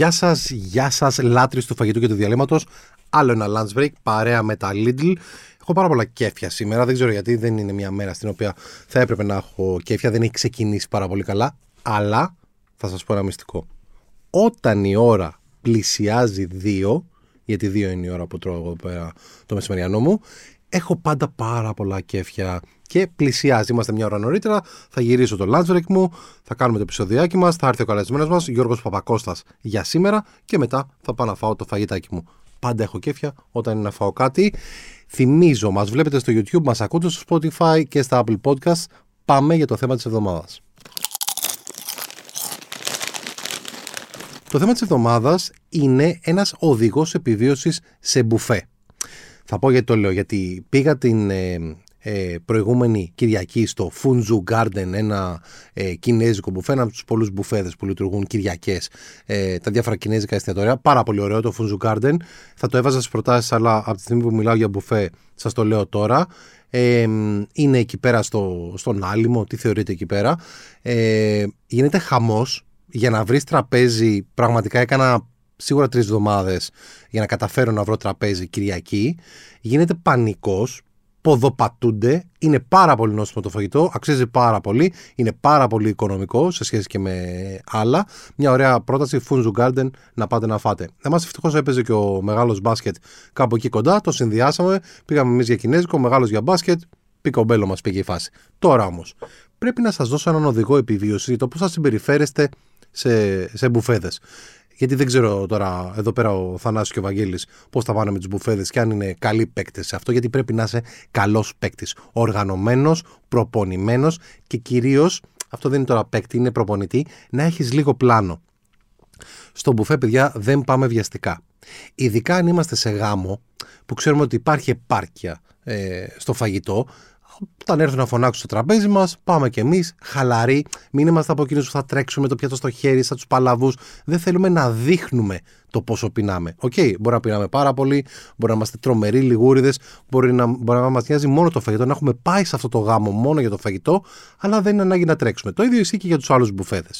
Γεια σας, γεια σας, λάτρε του φαγητού και του διαλύματος. Άλλο ένα lunch break παρέα με τα Lidl. Έχω πάρα πολλά κέφια σήμερα. Δεν ξέρω γιατί δεν είναι μια μέρα στην οποία θα έπρεπε να έχω κέφια. Δεν έχει ξεκινήσει πάρα πολύ καλά. Αλλά θα σας πω ένα μυστικό. Όταν η ώρα πλησιάζει δύο, γιατί δύο είναι η ώρα που τρώω εδώ πέρα το μεσημεριανό μου, έχω πάντα πάρα πολλά κέφια και πλησιάζει. Είμαστε μια ώρα νωρίτερα. Θα γυρίσω το lunch break μου, θα κάνουμε το επεισοδιάκι μας, θα έρθει ο καλεσμένος μας, Γιώργος Παπακώστας, για σήμερα και μετά θα πάω να φάω το φαγητάκι μου. Πάντα έχω κέφια όταν είναι να φάω κάτι. Θυμίζω, μας βλέπετε στο YouTube, μας ακούτε στο Spotify και στα Apple Podcasts. Πάμε για το θέμα της εβδομάδας. Το θέμα της εβδομάδας είναι ένας οδηγός επιβίωσης σε μπουφέ. Θα πω γιατί το λέω, γιατί πήγα την ε, ε, προηγούμενη Κυριακή στο Funzu Garden, ένα ε, κινέζικο μπουφέ, ένα από τους πολλούς μπουφέδες που λειτουργούν Κυριακές, ε, τα διάφορα κινέζικα εστιατόρια. Πάρα πολύ ωραίο το Funzu Garden. Θα το έβαζα στις προτάσεις, αλλά από τη στιγμή που μιλάω για μπουφέ, σας το λέω τώρα. Ε, είναι εκεί πέρα στο, στον Άλυμο, τι θεωρείτε εκεί πέρα. Ε, γίνεται χαμός για να βρεις τραπέζι. Πραγματικά έκανα σίγουρα τρεις εβδομάδες για να καταφέρω να βρω τραπέζι Κυριακή. Γίνεται πανικός, ποδοπατούνται, είναι πάρα πολύ νόστιμο το φαγητό, αξίζει πάρα πολύ, είναι πάρα πολύ οικονομικό σε σχέση και με άλλα. Μια ωραία πρόταση, Funzu Garden, να πάτε να φάτε. Εμάς ευτυχώς έπαιζε και ο μεγάλος μπάσκετ κάπου εκεί κοντά, το συνδυάσαμε, πήγαμε εμείς για κινέζικο, ο μεγάλος για μπάσκετ, πικομπέλο μας πήγε η φάση. Τώρα όμως, πρέπει να σας δώσω έναν οδηγό επιβίωσης για το πώς θα συμπεριφέρεστε σε, σε μπουφέδες. Γιατί δεν ξέρω τώρα εδώ πέρα ο Θανάσης και ο Βαγγέλης πώς θα πάνε με τους μπουφέδες και αν είναι καλοί παίκτες σε αυτό, γιατί πρέπει να είσαι καλός παίκτης. Οργανωμένος, προπονημένος και κυρίως, αυτό δεν είναι τώρα παίκτη, είναι προπονητή, να έχεις λίγο πλάνο. Στο μπουφέ, παιδιά, δεν πάμε βιαστικά. Ειδικά αν είμαστε σε γάμο, που ξέρουμε ότι υπάρχει επάρκεια ε, στο φαγητό, όταν έρθουν να φωνάξουν στο τραπέζι μας, πάμε κι εμείς χαλαροί. Μην είμαστε από εκείνους που θα τρέξουμε το πιάτο στο χέρι, σαν τους παλαβούς. Δεν θέλουμε να δείχνουμε το πόσο πεινάμε. OK, okay, μπορεί να πεινάμε πάρα πολύ, μπορεί να είμαστε τρομεροί λιγούριδες, μπορεί να, μπορεί να μας νοιάζει μόνο το φαγητό, να έχουμε πάει σε αυτό το γάμο μόνο για το φαγητό, αλλά δεν είναι ανάγκη να τρέξουμε. Το ίδιο ισχύει και για τους άλλους μπουφέδες.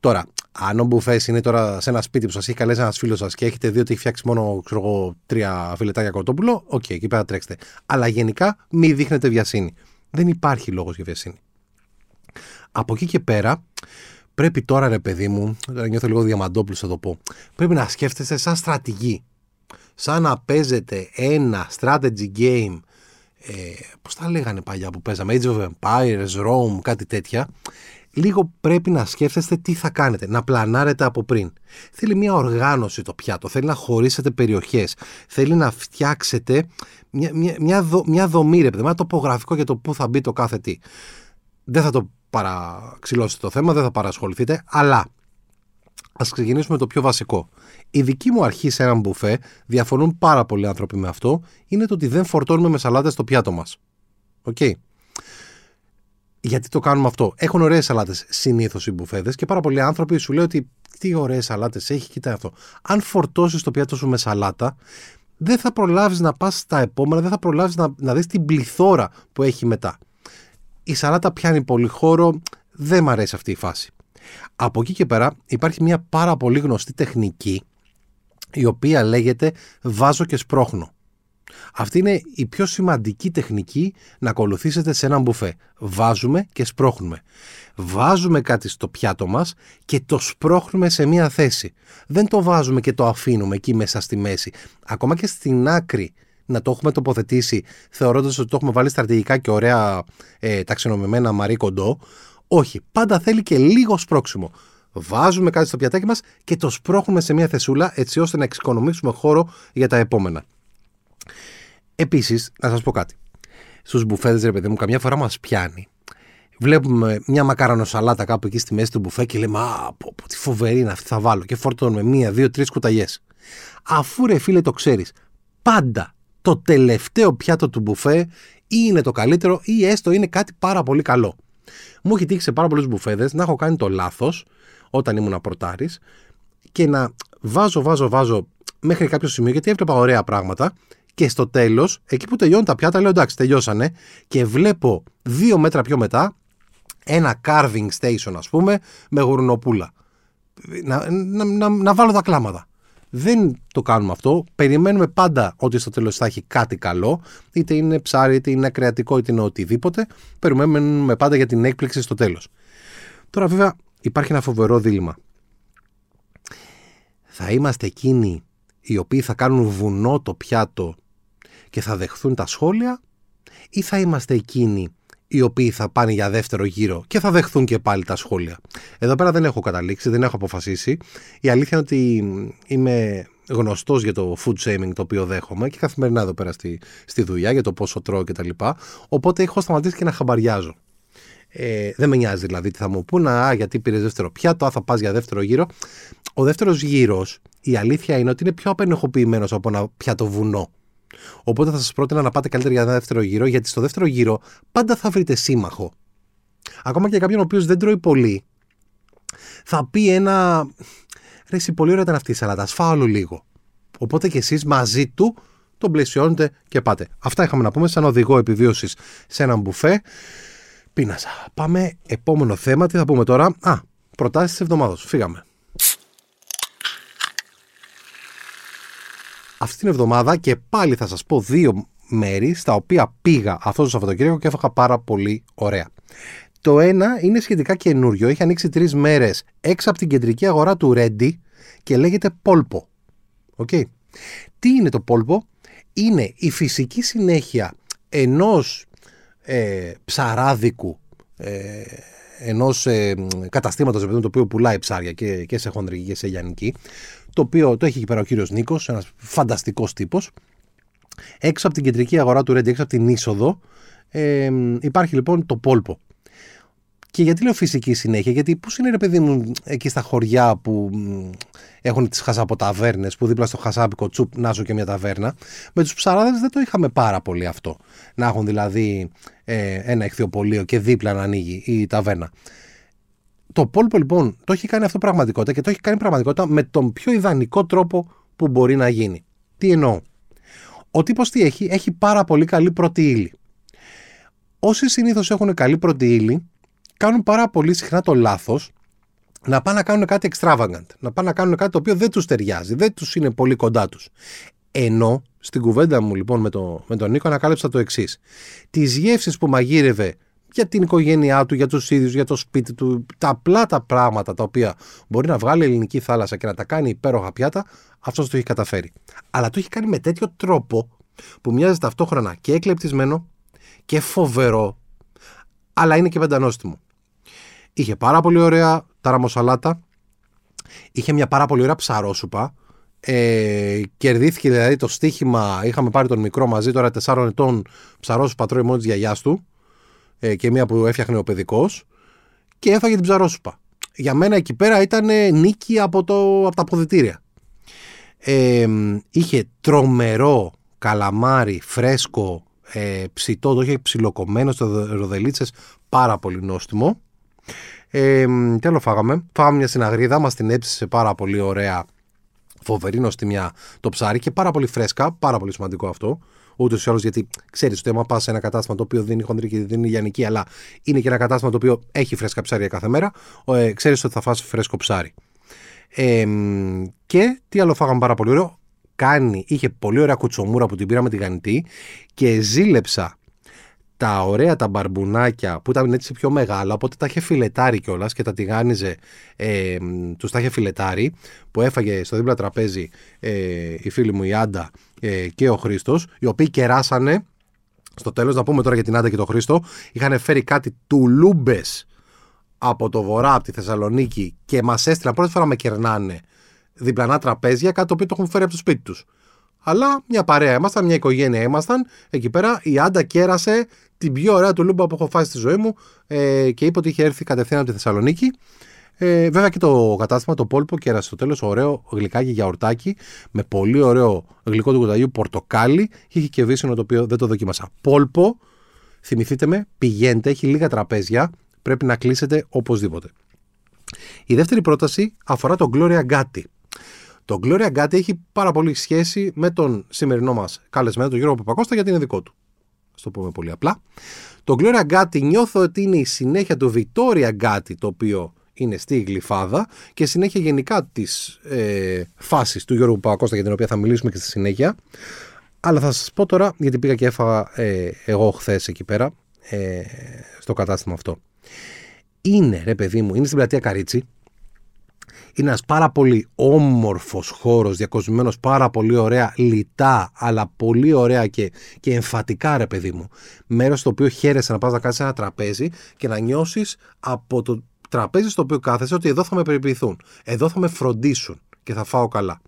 Τώρα, αν ο μπουφές είναι τώρα σε ένα σπίτι που σας έχει καλέσει ένας φίλος σας και έχετε δει ότι έχει φτιάξει μόνο ξέρω εγώ, τρία φιλετάκια κοτόπουλο, OK, okay, εκεί πέρα τρέξτε. Αλλά γενικά μην δείχνετε βιασύνη. Δεν υπάρχει λόγος για βιασύνη. Από εκεί και πέρα, πρέπει τώρα ρε παιδί μου, νιώθω λίγο διαμαντόπουλος θα το πω, πρέπει να σκέφτεστε σαν στρατηγή. Σαν να παίζετε ένα strategy game, ε, πώς τα λέγανε παλιά που παίζαμε, Age of Empires, Rome, κάτι τέτοια, λίγο πρέπει να σκέφτεστε τι θα κάνετε, να πλανάρετε από πριν. Θέλει μια οργάνωση το πιάτο, θέλει να χωρίσετε περιοχές, θέλει να φτιάξετε μια, μια, μια, δο, μια δομή, ρε ένα τοπογραφικό για το πού θα μπει το κάθε τι. Δεν θα το παραξηλώσετε το θέμα, δεν θα παρασχοληθείτε, αλλά ας ξεκινήσουμε το πιο βασικό. Η δική μου αρχή σε έναν μπουφέ, διαφωνούν πάρα πολλοί άνθρωποι με αυτό, είναι το ότι δεν φορτώνουμε με σαλάτες στο πιάτο μας. OK. Okay γιατί το κάνουμε αυτό. Έχουν ωραίες σαλάτες συνήθως οι μπουφέδες και πάρα πολλοί άνθρωποι σου λένε ότι τι ωραίες σαλάτες έχει, κοίτα αυτό. Αν φορτώσεις το πιάτο σου με σαλάτα, δεν θα προλάβεις να πας στα επόμενα, δεν θα προλάβεις να, να δεις την πληθώρα που έχει μετά. Η σαλάτα πιάνει πολύ χώρο, δεν μ' αρέσει αυτή η φάση. Από εκεί και πέρα υπάρχει μια πάρα πολύ γνωστή τεχνική η οποία λέγεται βάζω και σπρώχνω. Αυτή είναι η πιο σημαντική τεχνική να ακολουθήσετε σε έναν μπουφέ. Βάζουμε και σπρώχνουμε. Βάζουμε κάτι στο πιάτο μας και το σπρώχνουμε σε μία θέση. Δεν το βάζουμε και το αφήνουμε εκεί μέσα στη μέση. Ακόμα και στην άκρη να το έχουμε τοποθετήσει θεωρώντας ότι το έχουμε βάλει στρατηγικά και ωραία ε, ταξινομημένα μαρί κοντό. Όχι, πάντα θέλει και λίγο σπρώξιμο. Βάζουμε κάτι στο πιατάκι μας και το σπρώχνουμε σε μια θεσούλα έτσι ώστε να εξοικονομήσουμε χώρο για τα επόμενα. Επίσης, να σας πω κάτι. Στους μπουφέδε, ρε παιδί μου, καμιά φορά μας πιάνει. Βλέπουμε μια μακάρανο σαλάτα κάπου εκεί στη μέση του μπουφέ και λέμε Α, πω, πω, τι φοβερή είναι αυτή, θα βάλω. Και φορτώνουμε μία, δύο, τρεις κουταλιές. Αφού ρε φίλε το ξέρεις, πάντα το τελευταίο πιάτο του μπουφέ ή είναι το καλύτερο ή έστω είναι κάτι πάρα πολύ καλό. Μου έχει τύχει σε πάρα πολλούς μπουφέδες να έχω κάνει το λάθος όταν ήμουν πρωτάρης και να βάζω, βάζω, βάζω μέχρι κάποιο σημείο γιατί έβλεπα ωραία πράγματα και στο τέλος, εκεί που τελειώνουν τα πιάτα, λέω εντάξει, τελειώσανε. Και βλέπω δύο μέτρα πιο μετά ένα carving station, ας πούμε, με γουρνοπούλα. να, να, να, να βάλω τα κλάματα. Δεν το κάνουμε αυτό. Περιμένουμε πάντα ότι στο τέλος θα έχει κάτι καλό, είτε είναι ψάρι, είτε είναι ακρεατικό, είτε είναι οτιδήποτε. Περιμένουμε πάντα για την έκπληξη στο τέλος. Τώρα, βέβαια, υπάρχει ένα φοβερό δίλημα. Θα είμαστε εκείνοι οι οποίοι θα κάνουν βουνό το πιάτο και θα δεχθούν τα σχόλια, ή θα είμαστε εκείνοι οι οποίοι θα πάνε για δεύτερο γύρο και θα δεχθούν και πάλι τα σχόλια. Εδώ πέρα δεν έχω καταλήξει, δεν έχω αποφασίσει. Η αλήθεια είναι ότι είμαι γνωστός για το food shaming το οποίο δέχομαι και καθημερινά εδώ πέρα στη, στη δουλειά για το πόσο τρώω κτλ. Οπότε έχω σταματήσει και να χαμπαριάζω. Ε, δεν με νοιάζει δηλαδή τι θα μου πούνε, α, γιατί πήρες δεύτερο πιάτο, α, θα πας για δεύτερο γύρο. Ο δεύτερος γύρος, η αλήθεια είναι ότι είναι πιο απενεχοποιημένο από ένα πιάτο βουνό. Οπότε θα σας πρότεινα να πάτε καλύτερα για ένα δεύτερο γύρο, γιατί στο δεύτερο γύρο πάντα θα βρείτε σύμμαχο. Ακόμα και κάποιον ο οποίος δεν τρώει πολύ, θα πει ένα. Ρε, εσύ, πολύ ωραία ήταν αυτή η σαλάτα. Σφάω λίγο. Οπότε και εσείς μαζί του τον πλαισιώνετε και πάτε. Αυτά είχαμε να πούμε σαν οδηγό επιβίωσης σε έναν μπουφέ. Πίνασα. Πάμε επόμενο θέμα. Τι θα πούμε τώρα; Α, προτάσεις της εβδομάδα. Φύγαμε. Αυτή την εβδομάδα και πάλι θα σας πω δύο μέρη στα οποία πήγα αυτό το Σαββατοκύριακο και έφαγα πάρα πολύ ωραία. Το ένα είναι σχετικά καινούριο, έχει ανοίξει τρεις μέρες έξω από την κεντρική αγορά του Ρέντι και λέγεται Πόλπο. Okay. Τι είναι το Πόλπο; Είναι η φυσική συνέχεια ενός ε, ψαράδικου ε, ενός ε, καταστήματος το οποίο πουλάει ψάρια και, και σε χοντρική και σε λιανική, το οποίο το έχει εκεί πέρα ο κύριος Νίκος, ένας φανταστικός τύπος. Έξω από την κεντρική αγορά του Ρέντι, έξω από την είσοδο, ε, υπάρχει λοιπόν το πόλπο. Και γιατί λέω φυσική συνέχεια, γιατί πώς είναι ρε παιδί μου εκεί στα χωριά που έχουν τις χασαποταβέρνε, που δίπλα στο χασάπικο τσουπ να ζω και μια ταβέρνα. Με τους ψαράδες δεν το είχαμε πάρα πολύ αυτό. Να έχουν δηλαδή ε, ένα ηχθειοπολείο και δίπλα να ανοίγει η ταβέρνα. Το Πόλπο λοιπόν το έχει κάνει αυτό πραγματικότητα και το έχει κάνει πραγματικότητα με τον πιο ιδανικό τρόπο που μπορεί να γίνει. Τι εννοώ; Ο τύπος τι έχει, έχει πάρα πολύ καλή πρώτη ύλη. Όσοι συνήθως έχουν καλή πρώτη ύλη, κάνουν πάρα πολύ συχνά το λάθος να πάνε να κάνουν κάτι extravagant. Να πάνε να κάνουν κάτι το οποίο δεν τους ταιριάζει, δεν τους είναι πολύ κοντά τους. Ενώ στην κουβέντα μου λοιπόν με, το, με τον Νίκο ανακάλυψα το εξής. Τις γεύσεις που μαγείρευε για την οικογένειά του, για τους ίδιους, για το σπίτι του, τα απλά τα πράγματα τα οποία μπορεί να βγάλει η ελληνική θάλασσα και να τα κάνει υπέροχα πιάτα, αυτός το έχει καταφέρει. Αλλά το έχει κάνει με τέτοιο τρόπο που μοιάζει ταυτόχρονα και εκλεπτισμένο και φοβερό, αλλά είναι και πεντανόστιμο. Είχε πάρα πολύ ωραία ταραμοσαλάτα, είχε μια πάρα πολύ ωραία ψαρόσουπα, ε, κερδίθηκε δηλαδή το στοίχημα, είχαμε πάρει τον μικρό μαζί, τώρα 4 ετών ψαρόσουπα τρώει μόνος της γιαγιάς του ε, και μία που έφτιαχνε ο παιδικός και έφαγε την ψαρόσουπα. Για μένα εκεί πέρα ήταν νίκη από, το, από τα αποδητήρια. Ε, είχε τρομερό καλαμάρι, φρέσκο, ε, ψητό, το είχε ψιλοκομμένο στο ροδελίτσες, πάρα πολύ νόστιμο. Ε, τι άλλο φάγαμε; Φάγαμε μια συναγρίδα, μας την έψησε πάρα πολύ ωραία, φοβερή νοστιμιά το ψάρι και πάρα πολύ φρέσκα, πάρα πολύ σημαντικό αυτό. Ούτως ή άλλως, γιατί ξέρεις ότι άμα πας σε ένα κατάστημα το οποίο δεν είναι χοντρική, δεν είναι λιανική, αλλά είναι και ένα κατάστημα το οποίο έχει φρέσκα ψάρια κάθε μέρα, ε, ξέρεις ότι θα φας φρέσκο ψάρι. Ε, και τι άλλο φάγαμε πάρα πολύ ωραίο. Κάνει, είχε πολύ ωραία κουτσομούρα που την πήραμε τη γανιτή και ζήλεψα τα ωραία τα μπαρμπουνάκια που ήταν έτσι πιο μεγάλα, οπότε τα είχε φιλετάρει κιόλας και τα τηγάνιζε, ε, τους τα είχε φιλετάρει, που έφαγε στο δίπλα τραπέζι ε, η φίλη μου η Άντα ε, και ο Χρήστος, οι οποίοι κεράσανε. Στο τέλος, να πούμε τώρα για την Άντα και τον Χρήστο, είχαν φέρει κάτι τουλούμπες από το βορρά, από τη Θεσσαλονίκη και μας έστειλαν πρώτη φορά με κερνάνε διπλανά τραπέζια, κάτι το οποίο το έχουν φέρει από το σπίτι τους. Αλλά μια παρέα ήμασταν, μια οικογένεια ήμασταν. Εκεί πέρα η Άντα κέρασε την πιο ωραία του λούμπα που έχω φάσει στη ζωή μου ε, και είπε ότι είχε έρθει κατευθείαν από τη Θεσσαλονίκη. Ε, βέβαια και το κατάστημα, το πόλπο, κέρασε στο τέλος ωραίο γλυκάκι γιαουρτάκι με πολύ ωραίο γλυκό του κουταλιού πορτοκάλι και είχε και βύσινο το οποίο δεν το δοκίμασα. Πόλπο, θυμηθείτε με, πηγαίνετε, έχει λίγα τραπέζια, πρέπει να κλείσετε οπωσδήποτε. Η δεύτερη πρόταση αφορά τον Gloria Gatti. Το Gloria Gatti έχει πάρα πολύ σχέση με τον σημερινό μας καλεσμένο, τον Γιώργο Παπακώστα, γιατί είναι δικό του. Α το πούμε πολύ απλά. Το Gloria Gatti νιώθω ότι είναι η συνέχεια του Victoria Gatti, το οποίο είναι στη Γλυφάδα και συνέχεια γενικά της ε, φάσης του Γιώργου Παπακώστα για την οποία θα μιλήσουμε και στη συνέχεια. Αλλά θα σας πω τώρα, γιατί πήγα και έφαγα ε, εγώ χθες εκεί πέρα, ε, στο κατάστημα αυτό. Είναι, ρε παιδί μου, είναι στην πλατεία Καρίτσι. Είναι ένας πάρα πολύ όμορφος χώρος, διακοσμημένος πάρα πολύ ωραία, λιτά, αλλά πολύ ωραία και, και εμφατικά, ρε παιδί μου. Μέρος στο οποίο χαίρεσαι να πας να κάνεις ένα τραπέζι και να νιώσεις από το τραπέζι στο οποίο κάθεσαι ότι εδώ θα με περιποιηθούν. Εδώ θα με φροντίσουν και θα φάω καλά.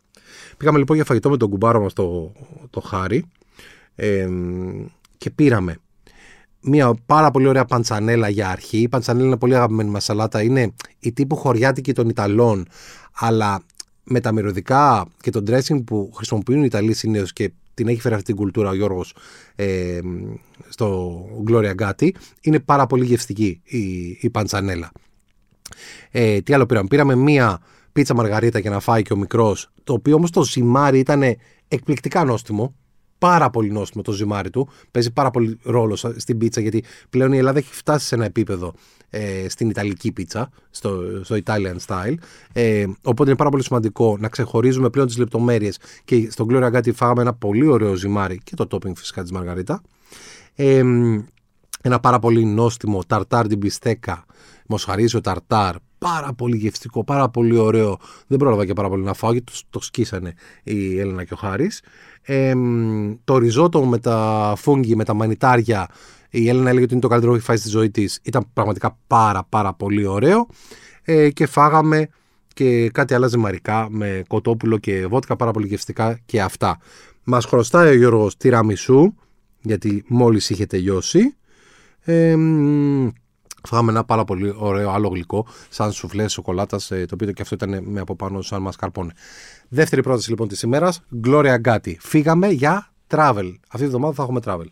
Πήγαμε λοιπόν για φαγητό με τον κουμπάρο μας το, το Χάρη ε, και πήραμε μια πάρα πολύ ωραία παντσανέλα για αρχή. Η παντσανέλα είναι πολύ αγαπημένη μας σαλάτα. Είναι η τύπου χωριάτικη των Ιταλών, αλλά με τα μυρωδικά και το dressing που χρησιμοποιούν οι Ιταλοί συνήθως και την έχει φέρει αυτή την κουλτούρα ο Γιώργος ε, στο Gloria Gatti, είναι πάρα πολύ γευστική η, η παντσανέλα. Ε, τι άλλο πήραμε, πήραμε μία πίτσα μαργαρίτα για να φάει και ο μικρός, το οποίο όμως το ζυμάρι ήταν εκπληκτικά νόστιμο πάρα πολύ νόστιμο το ζυμάρι του. Παίζει πάρα πολύ ρόλο στην πίτσα γιατί πλέον η Ελλάδα έχει φτάσει σε ένα επίπεδο ε, στην Ιταλική πίτσα, στο, στο Italian style. Ε, οπότε είναι πάρα πολύ σημαντικό να ξεχωρίζουμε πλέον τις λεπτομέρειες και στον Gloria Gatti φάγαμε ένα πολύ ωραίο ζυμάρι και το topping φυσικά της Μαργαρίτα. Ε, ένα πάρα πολύ νόστιμο ταρτάρ την πιστέκα, μοσχαρίζιο ταρτάρ, πάρα πολύ γευστικό, πάρα πολύ ωραίο. Δεν πρόλαβα και πάρα πολύ να φάω γιατί το, το σκίσανε η Έλληνα και ο Χάρης. Ε, το ριζότο με τα φούγγι, με τα μανιτάρια, η Έλληνα έλεγε ότι είναι το καλύτερο που έχει φάει στη ζωή της. Ήταν πραγματικά πάρα πάρα πολύ ωραίο. Ε, και φάγαμε και κάτι άλλα ζυμαρικά με κοτόπουλο και βότκα πάρα πολύ γευστικά και αυτά. Μας χρωστάει ο Γιώργος τυραμισού γιατί μόλις είχε τελειώσει. Ε, Φάγαμε ένα πάρα πολύ ωραίο άλλο γλυκό, σαν σουφλέ σοκολάτας, ε, το οποίο και αυτό ήταν με από πάνω σαν μασκαρπόνε. Δεύτερη πρόταση λοιπόν της ημέρας, Gloria Gatti. Φύγαμε για travel. Αυτή τη βδομάδα θα έχουμε travel.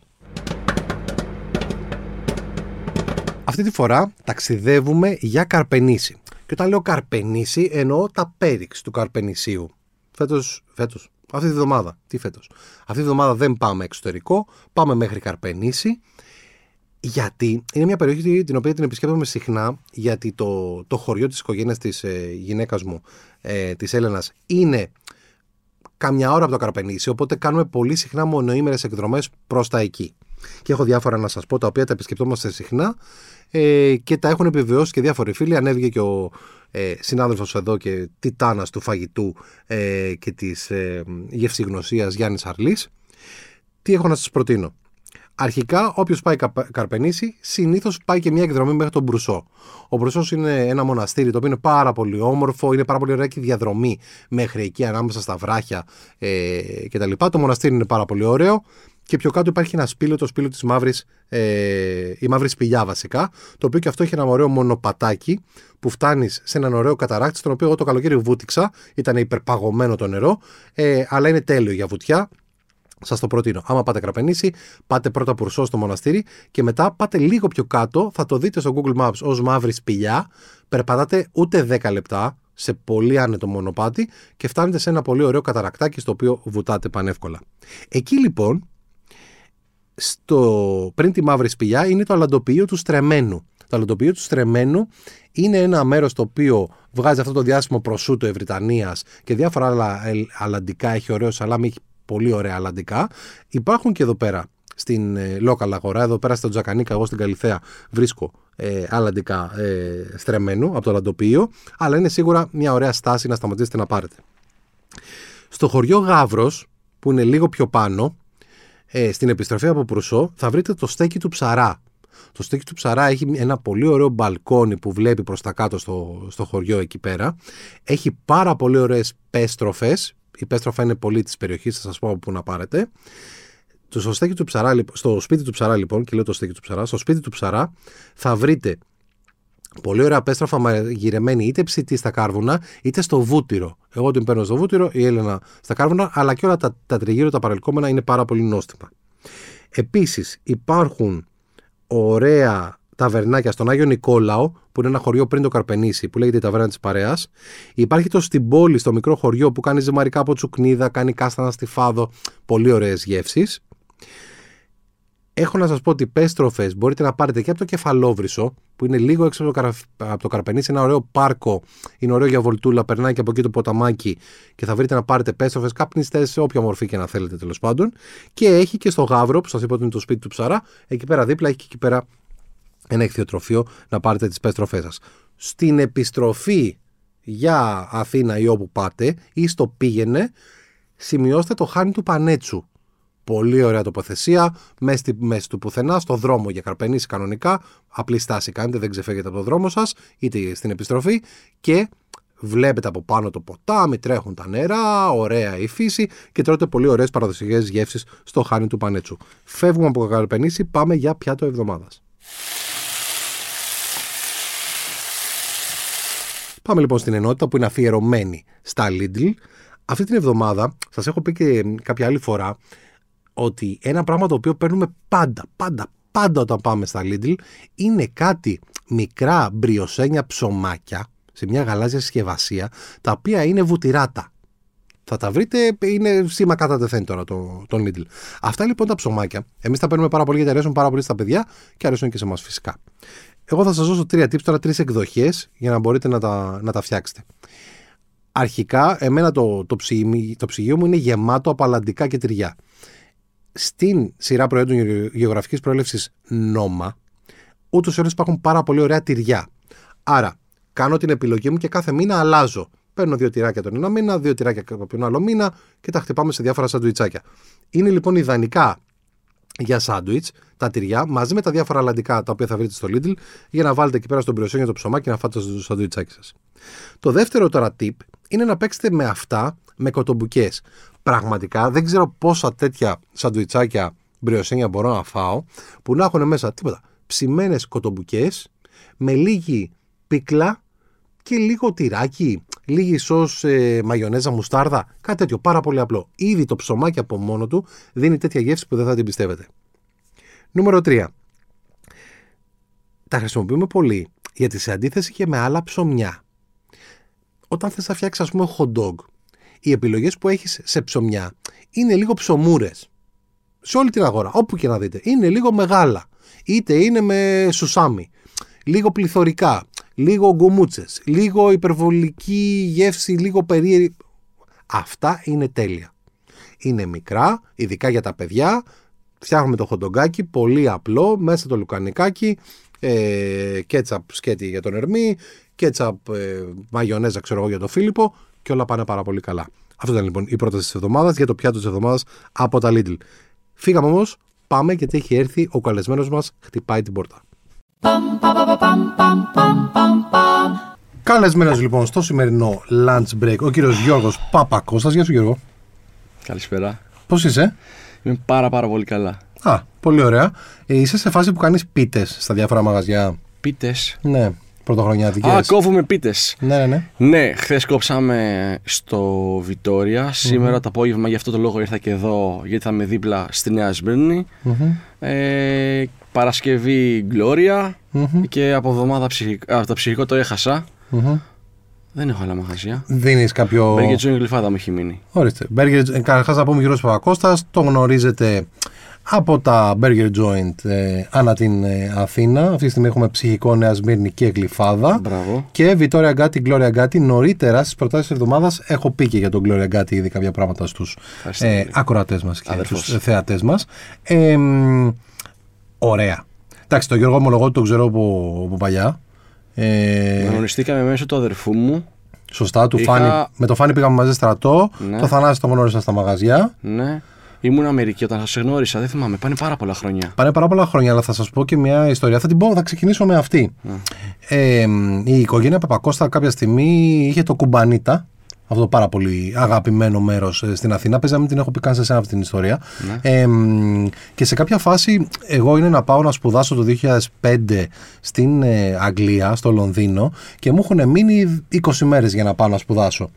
Αυτή τη φορά ταξιδεύουμε για Καρπενήσι. Και όταν λέω Καρπενήσι εννοώ τα πέριξ του Καρπενησίου. Φέτος, φέτος, αυτή τη βδομάδα. Τι φέτος. Αυτή τη βδομάδα δεν πάμε εξωτερικό, πάμε μέχρι Καρπενήσι γιατί είναι μια περιοχή την οποία την επισκέπτομαι συχνά, γιατί το, το χωριό της οικογένειας της ε, γυναίκας μου, ε, της Έλενας, είναι καμιά ώρα από το Καρπενήσι, οπότε κάνουμε πολύ συχνά μονοήμερες εκδρομές προς τα εκεί. Και έχω διάφορα να σας πω, τα οποία τα επισκεπτόμαστε συχνά ε, και τα έχουν επιβεβαιώσει και διάφοροι φίλοι. Ανέβηκε και ο ε, συνάδελφος εδώ και τιτάνας του φαγητού ε, και της ε, γευσηγνωσίας Γιάννης Αρλής. Τι έχω να σας προτείνω; Αρχικά, όποιος πάει Καρπενήσι, συνήθως πάει και μια εκδρομή μέχρι τον Μπρουσό. Ο Μπρουσός είναι ένα μοναστήρι το οποίο είναι πάρα πολύ όμορφο, είναι πάρα πολύ ωραία και διαδρομή μέχρι εκεί ανάμεσα στα βράχια ε, κτλ. Το μοναστήρι είναι πάρα πολύ ωραίο. Και πιο κάτω υπάρχει ένα σπήλαιο, το σπήλαιο της μαύρης, ε, η μαύρη σπηλιά βασικά, το οποίο και αυτό έχει ένα ωραίο μονοπατάκι που φτάνει σε έναν ωραίο καταράκτη, στον οποίο εγώ το καλοκαίρι βούτυξα, ήταν υπερπαγωμένο το νερό, ε, αλλά είναι τέλειο για βουτιά. Σας το προτείνω. Άμα πάτε κραπενήσι, πάτε πρώτα πουρσό στο μοναστήρι και μετά πάτε λίγο πιο κάτω. Θα το δείτε στο Google Maps ως μαύρη σπηλιά. Περπατάτε ούτε 10 λεπτά σε πολύ άνετο μονοπάτι και φτάνετε σε ένα πολύ ωραίο καταρακτάκι στο οποίο βουτάτε πανεύκολα. Εκεί λοιπόν, στο, πριν τη μαύρη σπηλιά, είναι το αλαντοποιείο του Στρεμένου. Το αλαντοποιείο του Στρεμένου είναι ένα μέρος το οποίο βγάζει αυτό το διάσημο προσούτο Ευρυτανίας και διάφορα άλλα αλαντικά. Έχει ωραίος σαλάμι, έχει πολύ ωραία αλλαντικά. Υπάρχουν και εδώ πέρα στην ε, local αγορά, εδώ πέρα στο Τζακανίκα, εγώ στην Καλυθέα βρίσκω ε, αλλαντικά ε, στρεμμένου από το λαντοπείο, αλλά είναι σίγουρα μια ωραία στάση να σταματήσετε να πάρετε. Στο χωριό Γαύρος, που είναι λίγο πιο πάνω, ε, στην επιστροφή από Προυσό, θα βρείτε το στέκι του ψαρά. Το στέκι του ψαρά έχει ένα πολύ ωραίο μπαλκόνι που βλέπει προς τα κάτω στο, στο χωριό εκεί πέρα. Έχει πάρα πολύ ωραίες πέστροφες, η πέστροφα είναι πολύ της περιοχής, θα σας πω από πού να πάρετε. Στο, στέκι του ψαρά, στο σπίτι του ψαρά, λοιπόν, και λέω το στέκι του ψαρά, στο σπίτι του ψαρά θα βρείτε πολύ ωραία πέστροφα μαγειρεμένη είτε ψητή στα κάρβουνα είτε στο βούτυρο. Εγώ την παίρνω στο βούτυρο, η Έλενα στα κάρβουνα, αλλά και όλα τα, τα τριγύρω, τα παρελκόμενα είναι πάρα πολύ νόστιμα. Επίσης υπάρχουν ωραία ταβερνάκια στον Άγιο Νικόλαο, που είναι ένα χωριό πριν το Καρπενήσι, που λέγεται η Ταβέρνα της Παρέας. Υπάρχει το στην πόλη, στο μικρό χωριό, που κάνει ζυμαρικά από τσουκνίδα, κάνει κάστανα στη φάδο. Πολύ ωραίες γεύσεις. Έχω να σας πω ότι πέστροφε μπορείτε να πάρετε και από το κεφαλόβρυσο, που είναι λίγο έξω από το, καρα... από το Καραπενήσι, ένα ωραίο πάρκο, είναι ωραίο για βολτούλα, περνάει και από εκεί το ποταμάκι και θα βρείτε να πάρετε πέστροφε, καπνιστές, σε όποια μορφή και να θέλετε τέλος πάντων. Και έχει και στο Γαύρο, που σας είπα ότι είναι το σπίτι του ψαρά, εκεί πέρα δίπλα έχει και εκεί πέρα ένα ηχθειοτροφείο να πάρετε τις πέστροφέ σας. Στην επιστροφή για Αθήνα ή όπου πάτε ή στο πήγαινε, σημειώστε το χάνι του Πανέτσου Πολύ ωραία τοποθεσία, μέσα, στη, μέση του πουθενά, στο δρόμο για καρπενήσει κανονικά. Απλή στάση κάνετε, δεν ξεφεύγετε από το δρόμο σας, είτε στην επιστροφή και βλέπετε από πάνω το ποτάμι, τρέχουν τα νερά, ωραία η φύση και τρώτε πολύ ωραίες παραδοσιακές γεύσεις στο χάνι του Πανέτσου. Φεύγουμε από Καρπενήσι, πάμε για πιάτο εβδομάδας. Πάμε λοιπόν στην ενότητα που είναι αφιερωμένη στα Lidl. Αυτή την εβδομάδα, σας έχω πει και κάποια άλλη φορά, ότι ένα πράγμα το οποίο παίρνουμε πάντα, πάντα, πάντα όταν πάμε στα Lidl είναι κάτι μικρά μπριοσένια ψωμάκια σε μια γαλάζια συσκευασία τα οποία είναι βουτυράτα. Θα τα βρείτε, είναι σήμα κατά τεθέν τώρα το, το Lidl. Αυτά λοιπόν τα ψωμάκια, εμείς τα παίρνουμε πάρα πολύ γιατί αρέσουν πάρα πολύ στα παιδιά και αρέσουν και σε εμά φυσικά. Εγώ θα σας δώσω τρία tips τώρα, τρεις εκδοχές για να μπορείτε να τα, να τα φτιάξετε. Αρχικά, εμένα το, το, το ψυγείο μου είναι γεμάτο από αλαντικά και τυριά στην σειρά προϊόντων γεωγραφικής προέλευσης νόμα, ούτως ή άλλως υπάρχουν πάρα πολύ ωραία τυριά. Άρα, κάνω την επιλογή μου και κάθε μήνα αλλάζω. Παίρνω δύο τυράκια τον ένα μήνα, δύο τυράκια από τον άλλο μήνα και τα χτυπάμε σε διάφορα σαντουιτσάκια. Είναι λοιπόν ιδανικά για σάντουιτς τα τυριά μαζί με τα διάφορα αλλαντικά τα οποία θα βρείτε στο Lidl για να βάλετε εκεί πέρα στον για το ψωμάκι και να φάτε στο σαντουιτσάκι σας. Το δεύτερο τώρα tip είναι να παίξετε με αυτά με κοτομπουκές πραγματικά δεν ξέρω πόσα τέτοια σαντουιτσάκια μπριοσένια μπορώ να φάω που να έχουν μέσα τίποτα. Ψημένες κοτομπουκές με λίγη πίκλα και λίγο τυράκι, λίγη σως ε, μαγιονέζα μουστάρδα, κάτι τέτοιο πάρα πολύ απλό. Ήδη το ψωμάκι από μόνο του δίνει τέτοια γεύση που δεν θα την πιστεύετε. Νούμερο 3. Τα χρησιμοποιούμε πολύ γιατί σε αντίθεση και με άλλα ψωμιά. Όταν θες να φτιάξεις ας πούμε hot dog οι επιλογές που έχεις σε ψωμιά είναι λίγο ψωμούρες. Σε όλη την αγορά, όπου και να δείτε. Είναι λίγο μεγάλα. Είτε είναι με σουσάμι. Λίγο πληθωρικά. Λίγο γκομούτσες. Λίγο υπερβολική γεύση. Λίγο περίεργη. Αυτά είναι τέλεια. Είναι μικρά, ειδικά για τα παιδιά. Φτιάχνουμε το χοντογκάκι, πολύ απλό, μέσα το λουκανικάκι, ε, κέτσαπ σκέτη για τον Ερμή, κέτσαπ ε, μαγιονέζα ξέρω εγώ για τον Φίλιππο και όλα πάνε πάρα πολύ καλά. Αυτό ήταν λοιπόν η πρόταση της εβδομάδας για το πιάτο της εβδομάδας από τα Lidl. Φύγαμε όμως, πάμε γιατί έχει έρθει ο καλεσμένος μας, χτυπάει την πόρτα. Καλεσμένο λοιπόν στο σημερινό lunch break ο κύριος Γιώργος Παπακώστας. Γεια σου Γιώργο. Καλησπέρα. Πώς είσαι, Είμαι πάρα πάρα πολύ καλά. Α, πολύ ωραία. Ε, είσαι σε φάση που κάνεις πίτες στα διάφορα μαγαζιά; Πίτες. Ναι πρωτοχρονιάτικες. Α, κόβουμε πίτες. Ναι, ναι, ναι. Ναι, χθες κόψαμε στο Βιτόρια. Σήμερα το απόγευμα γι' αυτό το λόγο ήρθα και εδώ, γιατί θα είμαι δίπλα στη Νέα Σμύρνη. Ε, Παρασκευή και από εβδομάδα ψυχικό, το ψυχικό το έχασα. Δεν έχω άλλα μαγαζιά. Δίνεις κάποιο. Μπέργκερ Τζόιν Γλυφάδα μου έχει μείνει. Ορίστε. Μπέργκερ, καταρχάς να πούμε Γιώργο Παπακώστας, το γνωρίζετε από τα Burger Joint ε, ανά την ε, Αθήνα. Αυτή τη στιγμή έχουμε ψυχικό Νέα Σμύρνη και Γλυφάδα. Μπράβο. Και Βιτόρια Γκάτι, Gloria Γκάτι. Νωρίτερα στις προτάσεις της εβδομάδας έχω πει και για τον Gloria Γκάτι ήδη κάποια πράγματα στους ε, ακροατές μας και στους θεατές μας. Ε, ωραία. Εντάξει, τον Γιώργο Ομολογό τον ξέρω από, από παλιά. Ε, Γνωριστήκαμε μέσω του αδερφού μου. Σωστά, του Είχα... Φάνη, με το Φάνη πήγαμε μαζί στρατό. Ναι. Το Θανάση τον γνώρισα στα μαγαζιά. Ναι. Ήμουν Αμερική όταν σας γνώρισα, δεν θυμάμαι. Πάνε πάρα πολλά χρόνια. Πάνε πάρα πολλά χρόνια, αλλά θα σας πω και μια ιστορία. Θα την πω, θα ξεκινήσω με αυτή. Ναι. Ε, η οικογένεια Παπακώστα κάποια στιγμή είχε το κουμπανίτα. Αυτό το πάρα πολύ αγαπημένο μέρος ε, στην Αθήνα. Παίζει να μην την έχω πει καν σε εσένα αυτή την ιστορία. Ναι. Ε, και σε κάποια φάση, εγώ είναι να πάω να σπουδάσω το 2005 στην ε, Αγγλία, στο Λονδίνο, και μου έχουν μείνει 20 μέρες για να πάω να σπουδάσω.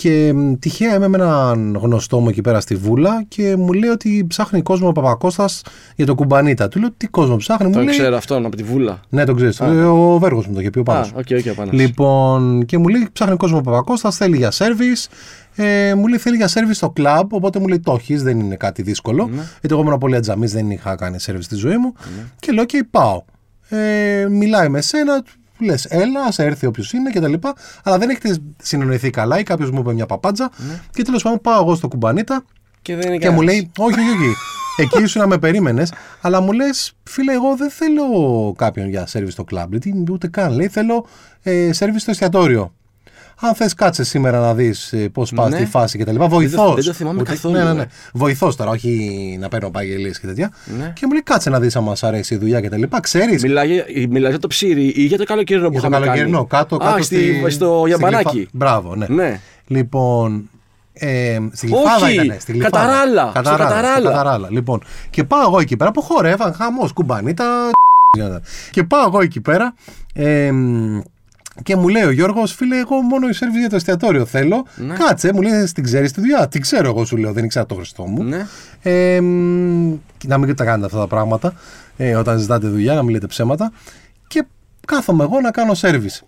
Και μ, τυχαία είμαι με έναν γνωστό μου εκεί πέρα στη Βούλα και μου λέει ότι ψάχνει κόσμο ο Παπακώστας για το κουμπανίτα. Του λέω τι κόσμο ψάχνει, μου Το λέει. ξέρω αυτόν από τη Βούλα. Ναι, τον ξέρεις. Ο Βέργος μου το είχε πει ο Α, Πάνος. OK, OK, Πάνος. Λοιπόν, και μου λέει ψάχνει κόσμο ο Παπακώστας, θέλει για σέρβις. Ε, μου λέει θέλει για σέρβις στο κλαμπ, οπότε μου λέει το έχεις, δεν είναι κάτι δύσκολο. Ναι. Γιατί εγώ ήμουν πολύ ατζαμής, δεν είχα κάνει σέρβις στη ζωή μου. Και λέω και πάω. Ε, μιλάει με σένα, του λες, έλα, ας έρθει όποιος είναι κτλ. Αλλά δεν έχετε συνεννοηθεί καλά ή κάποιος μου είπε μια παπάντζα. Και τέλος πάντων πάω εγώ στο Cubanita Και δεν είναι και μου κανένας. λέει, όχι, όχι, όχι. Εκεί ήσουν να με περίμενες, αλλά μου λες, φίλε, εγώ δεν θέλω κάποιον για σερβις στο κλαμπ. Γιατί ούτε καν. Λέει, θέλω ε, σερβις στο εστιατόριο. Αν θες, κάτσε σήμερα να δεις ε, πώς πας Ναι. στη φάση κτλ. Βοηθός. δεν το θυμάμαι καθόλου, Ναι, ναι, ναι. ναι. Βοηθός τώρα, όχι να παίρνω παγγελίες και τέτοια. Ναι. Και μου λέει, κάτσε να δεις αν μας αρέσει η δουλειά κτλ. Ξέρει. Μιλάει, μιλάει για το ψήρι ή για το καλοκαιρινό που Για το είχαμε καλοκαιρινό, κάνει. κάτω, κάτω Α, στη, στη- στο στην Γιαμπανάκι. Γλυφα- Μπράβο, ναι. Ναι. Λοιπόν. Ε, στη Γλυφάδα Όχι, ήταν. Στη Γλυφάδα. Καταράλα, στο Καταράλα, στο Καταράλα. Καταράλα. Λοιπόν, και πάω εγώ εκεί πέρα που χορεύαν χαμό, κουμπανίτα. και πάω εγώ εκεί πέρα. Ε, και μου λέει ο Γιώργος, φίλε, εγώ μόνο η σερβι για το εστιατόριο θέλω. Ναι. Κάτσε, μου λέει, την ξέρει τη δουλειά. Την ξέρω εγώ, σου λέω, δεν ήξερα το Χριστό μου. Ναι. Ε, μ, να μην τα κάνετε αυτά τα πράγματα ε, όταν ζητάτε δουλειά, να μην λέτε ψέματα. Και κάθομαι εγώ να κάνω σερβις.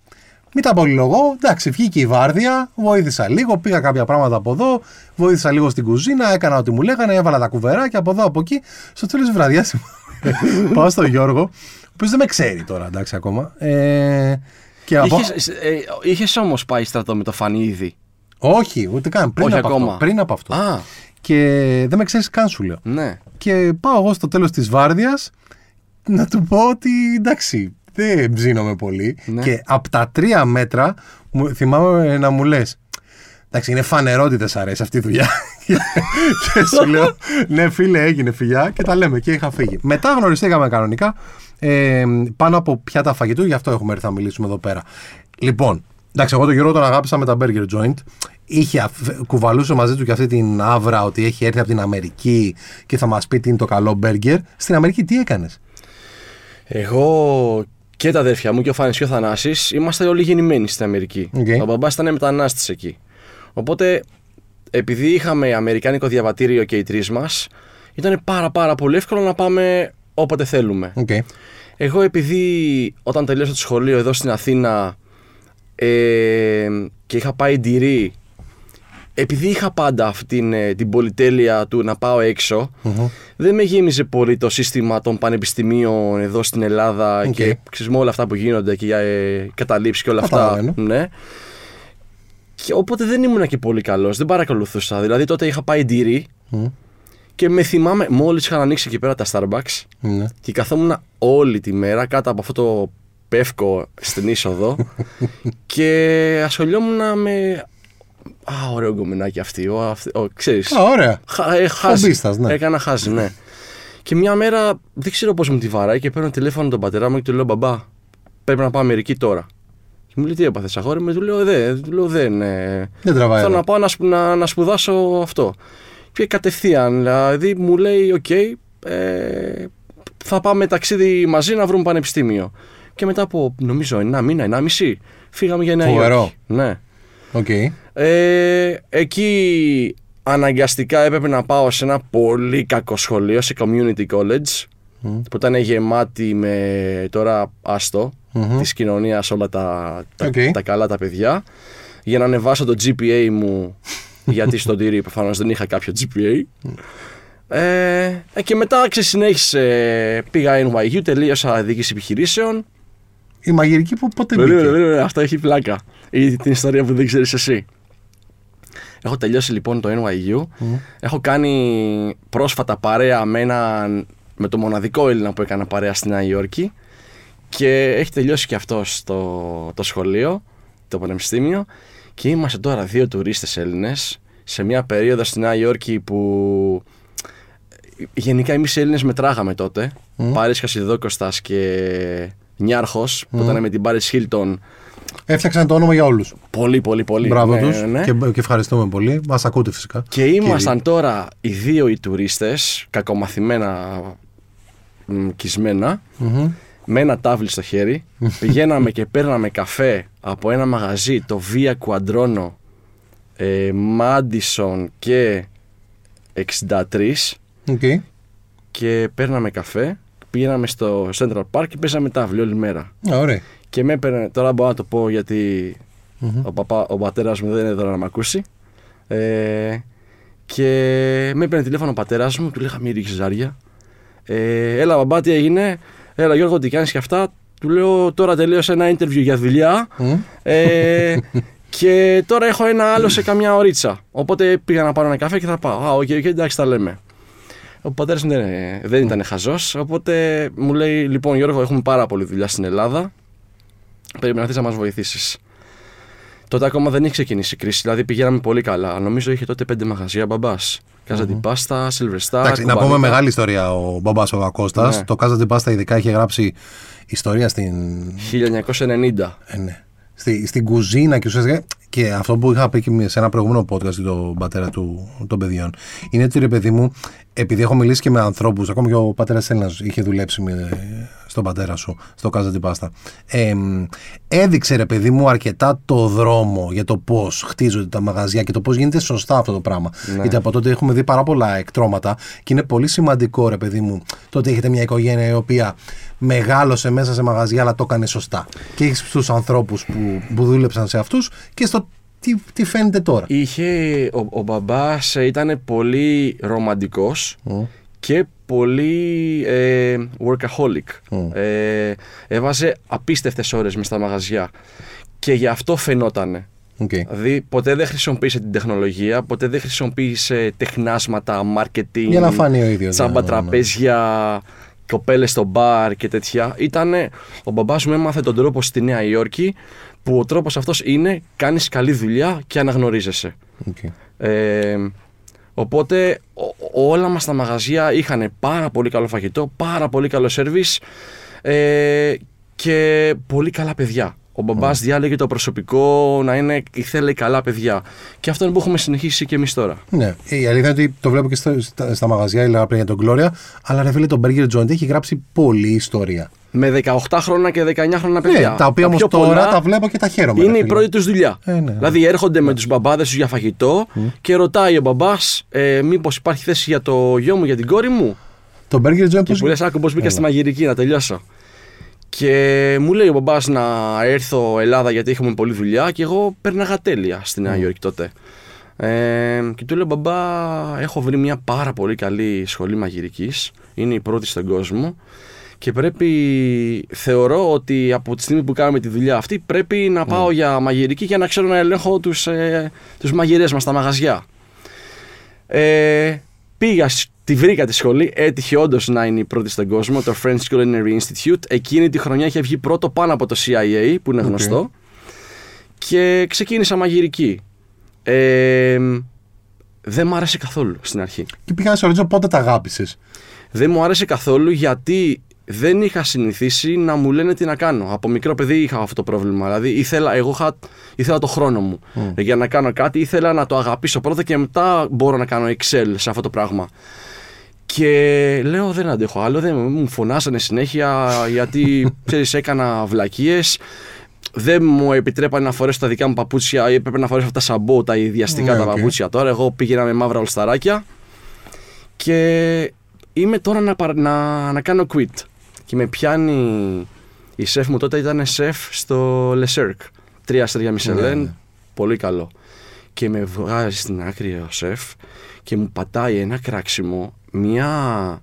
Μην τα πολυλογώ, εντάξει, βγήκε η βάρδια, βοήθησα λίγο, πήγα κάποια πράγματα από εδώ, βοήθησα λίγο στην κουζίνα, έκανα ό,τι μου λέγανε, έβαλα τα κουβεράκια από εδώ από εκεί. Στο τέλος τη βραδιά πάω στον Γιώργο, ο οποίος δεν με ξέρει τώρα, εντάξει, ακόμα. Ε, και από... Είχες, ε, είχες όμως πάει στρατό με το φανίδι. Όχι, ούτε καν. Πριν Όχι από ακόμα. αυτό. Πριν από αυτό. Α, Και δεν με ξέρεις καν, σου λέω. ναι. Και πάω εγώ στο τέλος της βάρδιας να του πω ότι εντάξει, δεν ψήνομαι πολύ. Ναι. Και από τα τρία μέτρα μου, θυμάμαι να μου λες Εντάξει, είναι φανερό ότι δεν σ' αρέσει αυτή η δουλειά. και σου λέω, ναι, φίλε, έγινε φιλιά και τα λέμε. Και είχα φύγει. Μετά γνωριστήκαμε κανονικά ε, πάνω από πιάτα φαγητού, γι' αυτό έχουμε έρθει να μιλήσουμε εδώ πέρα. Λοιπόν, εντάξει, εγώ τον Γιώργο τον αγάπησα με τα Burger Joint. Είχε, αφ- κουβαλούσε μαζί του και αυτή την άβρα ότι έχει έρθει από την Αμερική και θα μας πει τι είναι το καλό burger. Στην Αμερική τι έκανες; Εγώ και τα αδέρφια μου και ο Φάνης και ο Θανάσης είμαστε όλοι γεννημένοι στην Αμερική. Οκ. Ο μπαμπάς ήταν μετανάστης εκεί. Οπότε, επειδή είχαμε αμερικάνικο διαβατήριο και οι τρεις μας, ήταν πάρα πάρα πολύ εύκολο να πάμε όποτε θέλουμε. Οκ. Εγώ επειδή όταν τελείωσα το σχολείο εδώ στην Αθήνα ε, και είχα πάει Deree, επειδή είχα πάντα αυτή την, ε, την πολυτέλεια του να πάω έξω, δεν με γέμιζε πολύ το σύστημα των πανεπιστημίων εδώ στην Ελλάδα Οκ. και ξέρεις με όλα αυτά που γίνονται και για ε, καταλήψεις και όλα αυτά. Καταλαβαίνω. Ναι. Και οπότε δεν ήμουν και πολύ καλός, δεν παρακολουθούσα. Δηλαδή τότε είχα πάει Deree Μμ. Και με θυμάμαι μόλις είχαν ανοίξει εκεί πέρα τα Starbucks Ναι. και καθόμουν όλη τη μέρα κάτω από αυτό το πεύκο στην είσοδο και ασχολιόμουν με. Α, ωραίο γκομενάκι αυτή. Ο, αυτή ο, ξέρεις, Α, ωραία. χα, ε, χάζι. Χομπίστας, ναι. Έκανα χάζι, ναι. και μια μέρα δεν ξέρω πώς μου τη βαράει και παίρνω τηλέφωνο τον πατέρα μου και του λέω Μπαμπά, πρέπει να πάω Αμερική τώρα. Και μου λέει τι έπαθες, αγόρι μου, του λέω δεν, του λέω δεν. ε, Δεν τραβάει. Θέλω εδώ. να πάω να, σπου- να, να σπουδάσω αυτό. Και κατευθείαν, δηλαδή μου λέει, οκ, ε, θα πάμε ταξίδι μαζί να βρούμε πανεπιστήμιο. Και μετά από, νομίζω, ένα μήνα, ενάμιση, φύγαμε για Νέα Φοβερό. Υόρκη. Ναι. Οκ. Ε, εκεί αναγκαστικά έπρεπε να πάω σε ένα πολύ κακό σχολείο, σε community college, που ήταν γεμάτι με τώρα άστο Μμμ. της κοινωνίας όλα τα, τα, Οκ. τα καλά τα παιδιά, για να ανεβάσω το GPA μου, γιατί στο Deree προφανώς δεν είχα κάποιο GPA. Ε, ε, και μετά συνέχισα, πήγα NYU, τελείωσα διοίκηση επιχειρήσεων. Η μαγειρική που ποτέ Περίμενε, μπήκε. περίμενε, αυτό έχει πλάκα. Ή την ιστορία που δεν ξέρεις εσύ. Έχω τελειώσει λοιπόν το NYU. Έχω κάνει πρόσφατα παρέα με, έναν, με το μοναδικό Έλληνα που έκανα παρέα στη Νέα Υόρκη. Και έχει τελειώσει και αυτό το, το σχολείο, το πανεπιστήμιο. Και είμαστε τώρα δύο τουρίστες Έλληνες σε μια περίοδο στη Νέα Υόρκη που γενικά εμείς οι Έλληνες μετράγαμε τότε. Mm. Πάρης Κασιδόκοστας και Νιάρχος που ήταν με την Πάρης Χίλτον. Έφτιαξαν το όνομα για όλους. Πολύ πολύ πολύ. Μπράβο Ναι, τους ναι. και, και ευχαριστούμε πολύ. Μας ακούτε φυσικά. Και ήμασταν τώρα οι δύο οι τουρίστες, κακομαθημένα μ, κισμένα, Μμμ. με ένα τάβλι στο χέρι. Πηγαίναμε και παίρναμε καφέ από ένα μαγαζί, το Via Quadrono, ε, Μάντισον και 63 Okay. και παίρναμε καφέ. Πήγαμε στο Central Park και παίζαμε τάβλη όλη μέρα. Ωραία. Και με έπαιρνε, τώρα μπορώ να το πω γιατί ο, παπά, ο πατέρας μου δεν είναι εδώ να με ακούσει. Ε, και με έπαιρνε τηλέφωνο ο πατέρας μου, του λέγα μη ρίξεις ζάρια. Ε, έλα μπαμπά τι έγινε, έλα Γιώργο τι κάνεις και αυτά. Του λέω τώρα τελείωσε ένα interview για δουλειά ε, και τώρα έχω ένα άλλο σε καμιά ωρίτσα. Οπότε πήγα να πάρω ένα καφέ και θα πάω. Α, OK, okay, εντάξει, τα λέμε. Ο πατέρας μου δεν, δεν ήταν χαζός. Οπότε μου λέει: Λοιπόν, Γιώργο, έχουμε πάρα πολλή δουλειά στην Ελλάδα. Πρέπει να έρθεις να μας βοηθήσεις. Τότε ακόμα δεν είχε ξεκινήσει η κρίση, δηλαδή πηγαίναμε πολύ καλά. Νομίζω είχε τότε πέντε μαγαζιά μπαμπάς. Casa di Pasta, Silver Star. Εντάξει, να πούμε μεγάλη ιστορία ο μπαμπάς ο Ακώστα. Ναι. Το Casa di Pasta ειδικά είχε γράψει ιστορία στην. 1990. Ε, ναι. Στη, στην κουζίνα και ουσιαστικά. Και αυτό που είχα πει και σε ένα προηγούμενο podcast για τον πατέρα του, των παιδιών είναι ότι ρε παιδί μου, επειδή έχω μιλήσει και με ανθρώπους, ακόμα και ο πατέρας Έλληνας είχε δουλέψει με, στον πατέρα σου, στο Κάζα την Πάστα. Ε, έδειξε ρε παιδί μου αρκετά το δρόμο για το πώς χτίζονται τα μαγαζιά και το πώς γίνεται σωστά αυτό το πράγμα. Ναι. Γιατί από τότε έχουμε δει πάρα πολλά εκτρώματα και είναι πολύ σημαντικό ρε παιδί μου το ότι έχετε μια οικογένεια η οποία μεγάλωσε μέσα σε μαγαζιά αλλά το έκανε σωστά. Και έχεις τους ανθρώπους που, που δούλεψαν σε αυτούς και στο τι, τι φαίνεται τώρα. Είχε, ο, ο μπαμπάς ήταν πολύ ρομαντικός και πολύ ε, workaholic. Ε, έβαζε απίστευτες ώρες μες στα μαγαζιά και γι' αυτό φαινότανε. Okay. Δηλαδή ποτέ δεν χρησιμοποίησε την τεχνολογία, ποτέ δεν χρησιμοποίησε τεχνάσματα, marketing, Για να φανεί ο ίδιος. τσάμπα ναι, ναι, ναι. τραπέζια, κοπέλες στο μπαρ και τέτοια. Ήτανε, ο μπαμπάς μου έμαθε τον τρόπο στη Νέα Υόρκη που ο τρόπος αυτός είναι κάνεις καλή δουλειά και αναγνωρίζεσαι. Okay. Ε, οπότε ό- όλα μας τα μαγαζιά είχαν πάρα πολύ καλό φαγητό, πάρα πολύ καλό σερβις ε, και πολύ καλά παιδιά. Ο μπαμπάς διάλεγε το προσωπικό να είναι, ήθελε καλά παιδιά. Και αυτό είναι που έχουμε συνεχίσει και εμείς τώρα. Ναι, η αλήθεια είναι ότι το βλέπω και στα, στα, στα μαγαζιά, έλεγα πριν για τον Gloria, αλλά ρε φίλε, τον Burger Joint έχει γράψει πολλή ιστορία. Με 18 χρόνια και 19 χρόνια παιδιά. Ναι, τα οποία όμως πιο τώρα πολλά τα βλέπω και τα χαίρομαι. ρε Είναι η φίλε. πρώτη τους δουλειά. Ε, ναι. Δηλαδή έρχονται με τους μπαμπάδες τους για φαγητό και ρωτάει ο μπαμπάς, ε, Μήπως υπάρχει θέση για το γιο μου, για την κόρη μου; Το Burger Joint Και πώς... που λες, Άκου, πώς μπήκα στη μαγειρική, να τελειώσω. Και μου λέει ο μπαμπάς να έρθω Ελλάδα γιατί είχαμε πολλή δουλειά και εγώ πέρναγα τέλεια στη Νέα Υόρκη τότε. Ε, και του λέω μπαμπά, έχω βρει μια πάρα πολύ καλή σχολή μαγειρικής. Είναι η πρώτη στον κόσμο. Και πρέπει, θεωρώ ότι από τη στιγμή που κάνουμε τη δουλειά αυτή, πρέπει να πάω για μαγειρική για να ξέρω να ελέγχω τους, ε, τους μαγειρές μας στα μαγαζιά. Ε, πήγα, σ- τη βρήκα τη σχολή, έτυχε όντως να είναι η πρώτη στον κόσμο, το French Culinary Institute. Εκείνη τη χρονιά είχε βγει πρώτο πάνω από το CIA, που είναι γνωστό. Και ξεκίνησα μαγειρική. Ε, δεν μου άρεσε καθόλου στην αρχή. Και πήγα να σε ρωτήσω πότε τα αγάπησες; Δεν μου άρεσε καθόλου γιατί δεν είχα συνηθίσει να μου λένε τι να κάνω. Από μικρό παιδί είχα αυτό το πρόβλημα. Δηλαδή ήθελα, εγώ είχα, ήθελα το χρόνο μου για να κάνω κάτι. Ήθελα να το αγαπήσω πρώτα και μετά μπορώ να κάνω Excel σε αυτό το πράγμα. Και λέω δεν αντέχω άλλο, δεν μου φωνάσανε συνέχεια γιατί ξέρεις έκανα βλακίες. Δεν μου επιτρέπανε να φορέσω τα δικά μου παπούτσια ή έπρεπε να φορέσω αυτά τα σαμπό, τα αηδιαστικά Ναι, τα οκ. παπούτσια τώρα. Εγώ πήγαινα με μαύρα ολσταράκια και είμαι τώρα να, παρα- να, να κάνω quit. Και με πιάνει η σεφ μου τότε ήταν σεφ στο Le Cirque. Τρία αστέρια Μισελέν, Ναι, ναι. πολύ καλό. Και με βγάζει στην άκρη ο σεφ και μου πατάει ένα κράξιμο, μια,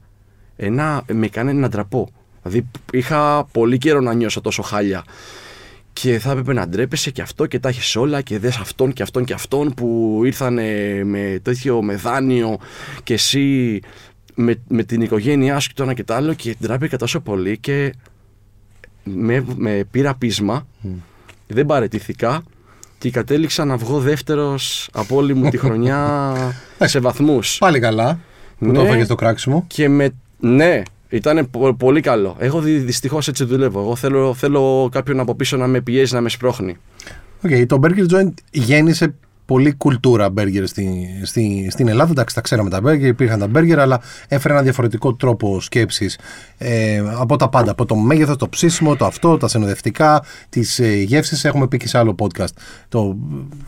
ένα, με κάνει να ντραπώ. Δηλαδή είχα πολύ καιρό να νιώσω τόσο χάλια. Και θα έπρεπε να ντρέπεσαι και αυτό και τα έχεις όλα και δες αυτόν και αυτόν και αυτόν που ήρθαν με τέτοιο με δάνειο και εσύ με, με την οικογένειά σου και το ένα και το άλλο και ντράπηκα τόσο πολύ και με, με πήρα πείσμα, δεν παρετήθηκα και κατέληξα να βγω δεύτερος από όλη μου τη χρονιά σε βαθμούς. Πάλι καλά. Που Ναι. το έφαγε το κράξιμο. Και με. Ναι, ήταν πολύ καλό. Εγώ δυστυχώς έτσι δουλεύω. Εγώ θέλω, θέλω κάποιον από πίσω να με πιέζει, να με σπρώχνει. Οκ, το Burger Joint γέννησε πολύ κουλτούρα μπέργκερ στη, στη, στην Ελλάδα. Εντάξει, τα ξέραμε τα μπέργκερ, υπήρχαν τα μπέργκερ, αλλά έφερε ένα διαφορετικό τρόπο σκέψης ε, από τα πάντα. Από το μέγεθος, το ψήσιμο, το αυτό, τα συνοδευτικά, τις ε, γεύσεις. Έχουμε πει και σε άλλο podcast. Το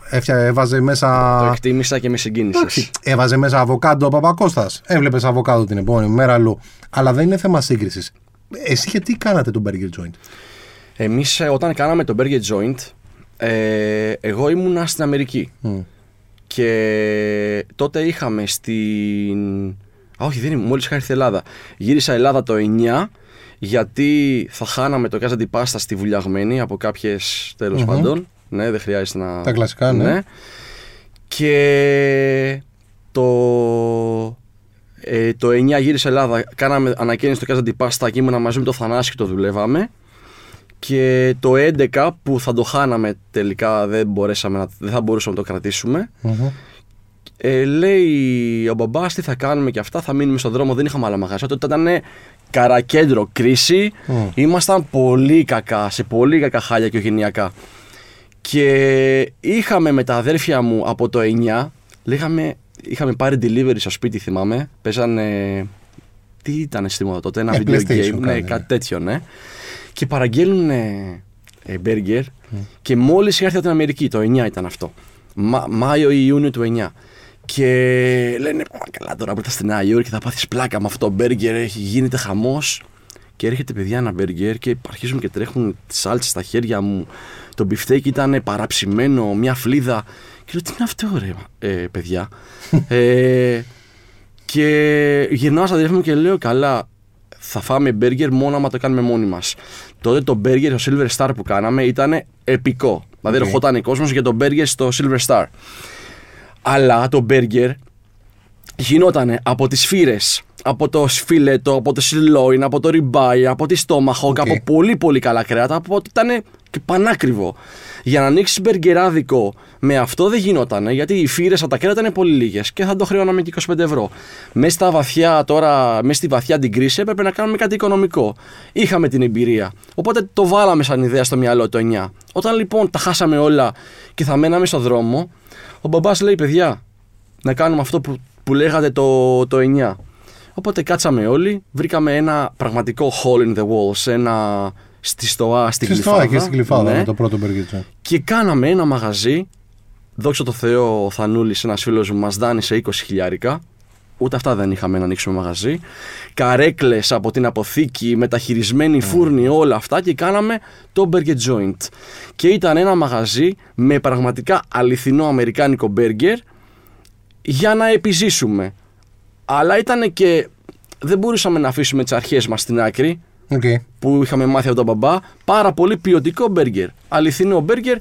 έφτια, έβαζε μέσα. Το εκτίμησα και με συγκίνησες. Έβαζε μέσα αβοκάντο ο Παπακώστας. Έβλεπες αβοκάντο την επόμενη μέρα αλλού. Αλλά δεν είναι θέμα σύγκρισης. Εσύ γιατί κάνατε το Burger Joint; Εμείς ε, όταν κάναμε το Burger Joint, ε, εγώ ήμουνα στην Αμερική. Και τότε είχαμε στην... Α, όχι, δεν ήμουν, μόλις είχα έρθει Ελλάδα. Γύρισα Ελλάδα το 9, γιατί θα χάναμε το Casa di Pasta στη Βουλιαγμένη από κάποιες τέλος πάντων. Ναι, δεν χρειάζεται να... Τα κλασικά, ναι. Και το... Ε, το 9 γύρισα Ελλάδα, κάναμε ανακαίνιση στο Casa di Pasta και ήμουνα μαζί με το Θανάση και το δουλεύαμε. Και το 11 που θα το χάναμε τελικά, δεν, μπορέσαμε να, δεν θα μπορούσαμε να το κρατησουμε Ε, λέει ο μπαμπάς τι θα κάνουμε και αυτά, θα μείνουμε στον δρόμο. Δεν είχαμε άλλα μαγαζιά. Τότε ήταν καρακέντρο, κρίση. Ήμασταν πολύ κακά, σε πολύ κακά χάλια και ογενειακά. Και είχαμε με τα αδέρφια μου από το 9, λέγαμε, είχαμε πάρει delivery στο σπίτι, θυμάμαι. Παίζανε. Τι ήταν στη μόδα τότε, ένα Ε, video PlayStation game, ναι, κάνει, κάτι ναι. τέτοιο, ναι. Και παραγγέλνουν ε, μπέργκερ και μόλις είχα έρθει από την Αμερική, το 9 ήταν αυτό. Μα, Μάιο ή Ιούνιο του 9. Και λένε, «Α, καλά τώρα που ήρθα στη Νέα Υόρκη θα πάθεις πλάκα με αυτό το μπέργκερ, έχει γίνεται χαμός. Και έρχεται παιδιά ένα μπέργκερ και αρχίζουν και τρέχουν τις σάλτσες στα χέρια μου. Το μπιφτέκι ήταν παραψημένο, μια φλίδα. Και λέω, τι είναι αυτό ρε ε, παιδιά; ε, και γυρνάω στα αδερφή μου και λέω, καλά, θα φάμε μπέργκερ μόνο άμα το κάνουμε μόνοι μας. Τότε το μπέργκερ στο Silver Star που κάναμε ήταν επικό. Δηλαδή, Οκ. ερχόταν κόσμος για το μπέργκερ στο Silver Star. Αλλά το μπέργκερ γινόταν από τις φύρες, από το φιλέτο, από το sirloin, από το rib-eye, από τις tomahawk, OK. από πολύ πολύ καλά κρέατα, από ότι ήταν και πανάκριβο. Για να ανοίξει μπεργκεράδικο με αυτό δεν γινόταν, γιατί οι φύρες από τα κρέατα είναι πολύ λίγες και θα το χρεώναμε και 25 ευρώ. Μέσα στα βαθιά τώρα, μέσα στη βαθιά την κρίση έπρεπε να κάνουμε κάτι οικονομικό. Είχαμε την εμπειρία. Οπότε το βάλαμε σαν ιδέα στο μυαλό το 9. Όταν λοιπόν τα χάσαμε όλα και θα μέναμε στο δρόμο, ο μπαμπάς λέει: Παιδιά, να κάνουμε αυτό που, που λέγατε το, το 9. Οπότε κάτσαμε όλοι, βρήκαμε ένα πραγματικό hole in the walls, ένα στη στοά, στην Στη Γλυφάδα. Στοά, εκεί στην Κλειφάδα, Ναι. με το πρώτο Burger Joint. Και κάναμε ένα μαγαζί, δόξα τω Θεώ ο Θανούλης, ένας φίλος μου, μας δάνεισε 20 χιλιάρικα. Ούτε αυτά δεν είχαμε να ανοίξουμε μαγαζί. Καρέκλες από την αποθήκη, μεταχειρισμένοι φούρνοι, όλα αυτά και κάναμε το Burger Joint. Και ήταν ένα μαγαζί με πραγματικά αληθινό αμερικάνικο burger για να επιζήσουμε. Αλλά ήταν και δεν μπορούσαμε να αφήσουμε τις αρχές μας στην άκρη Οκ. που είχαμε μάθει από τον μπαμπά. Πάρα πολύ ποιοτικό μπέργκερ. Αληθινό μπέργκερ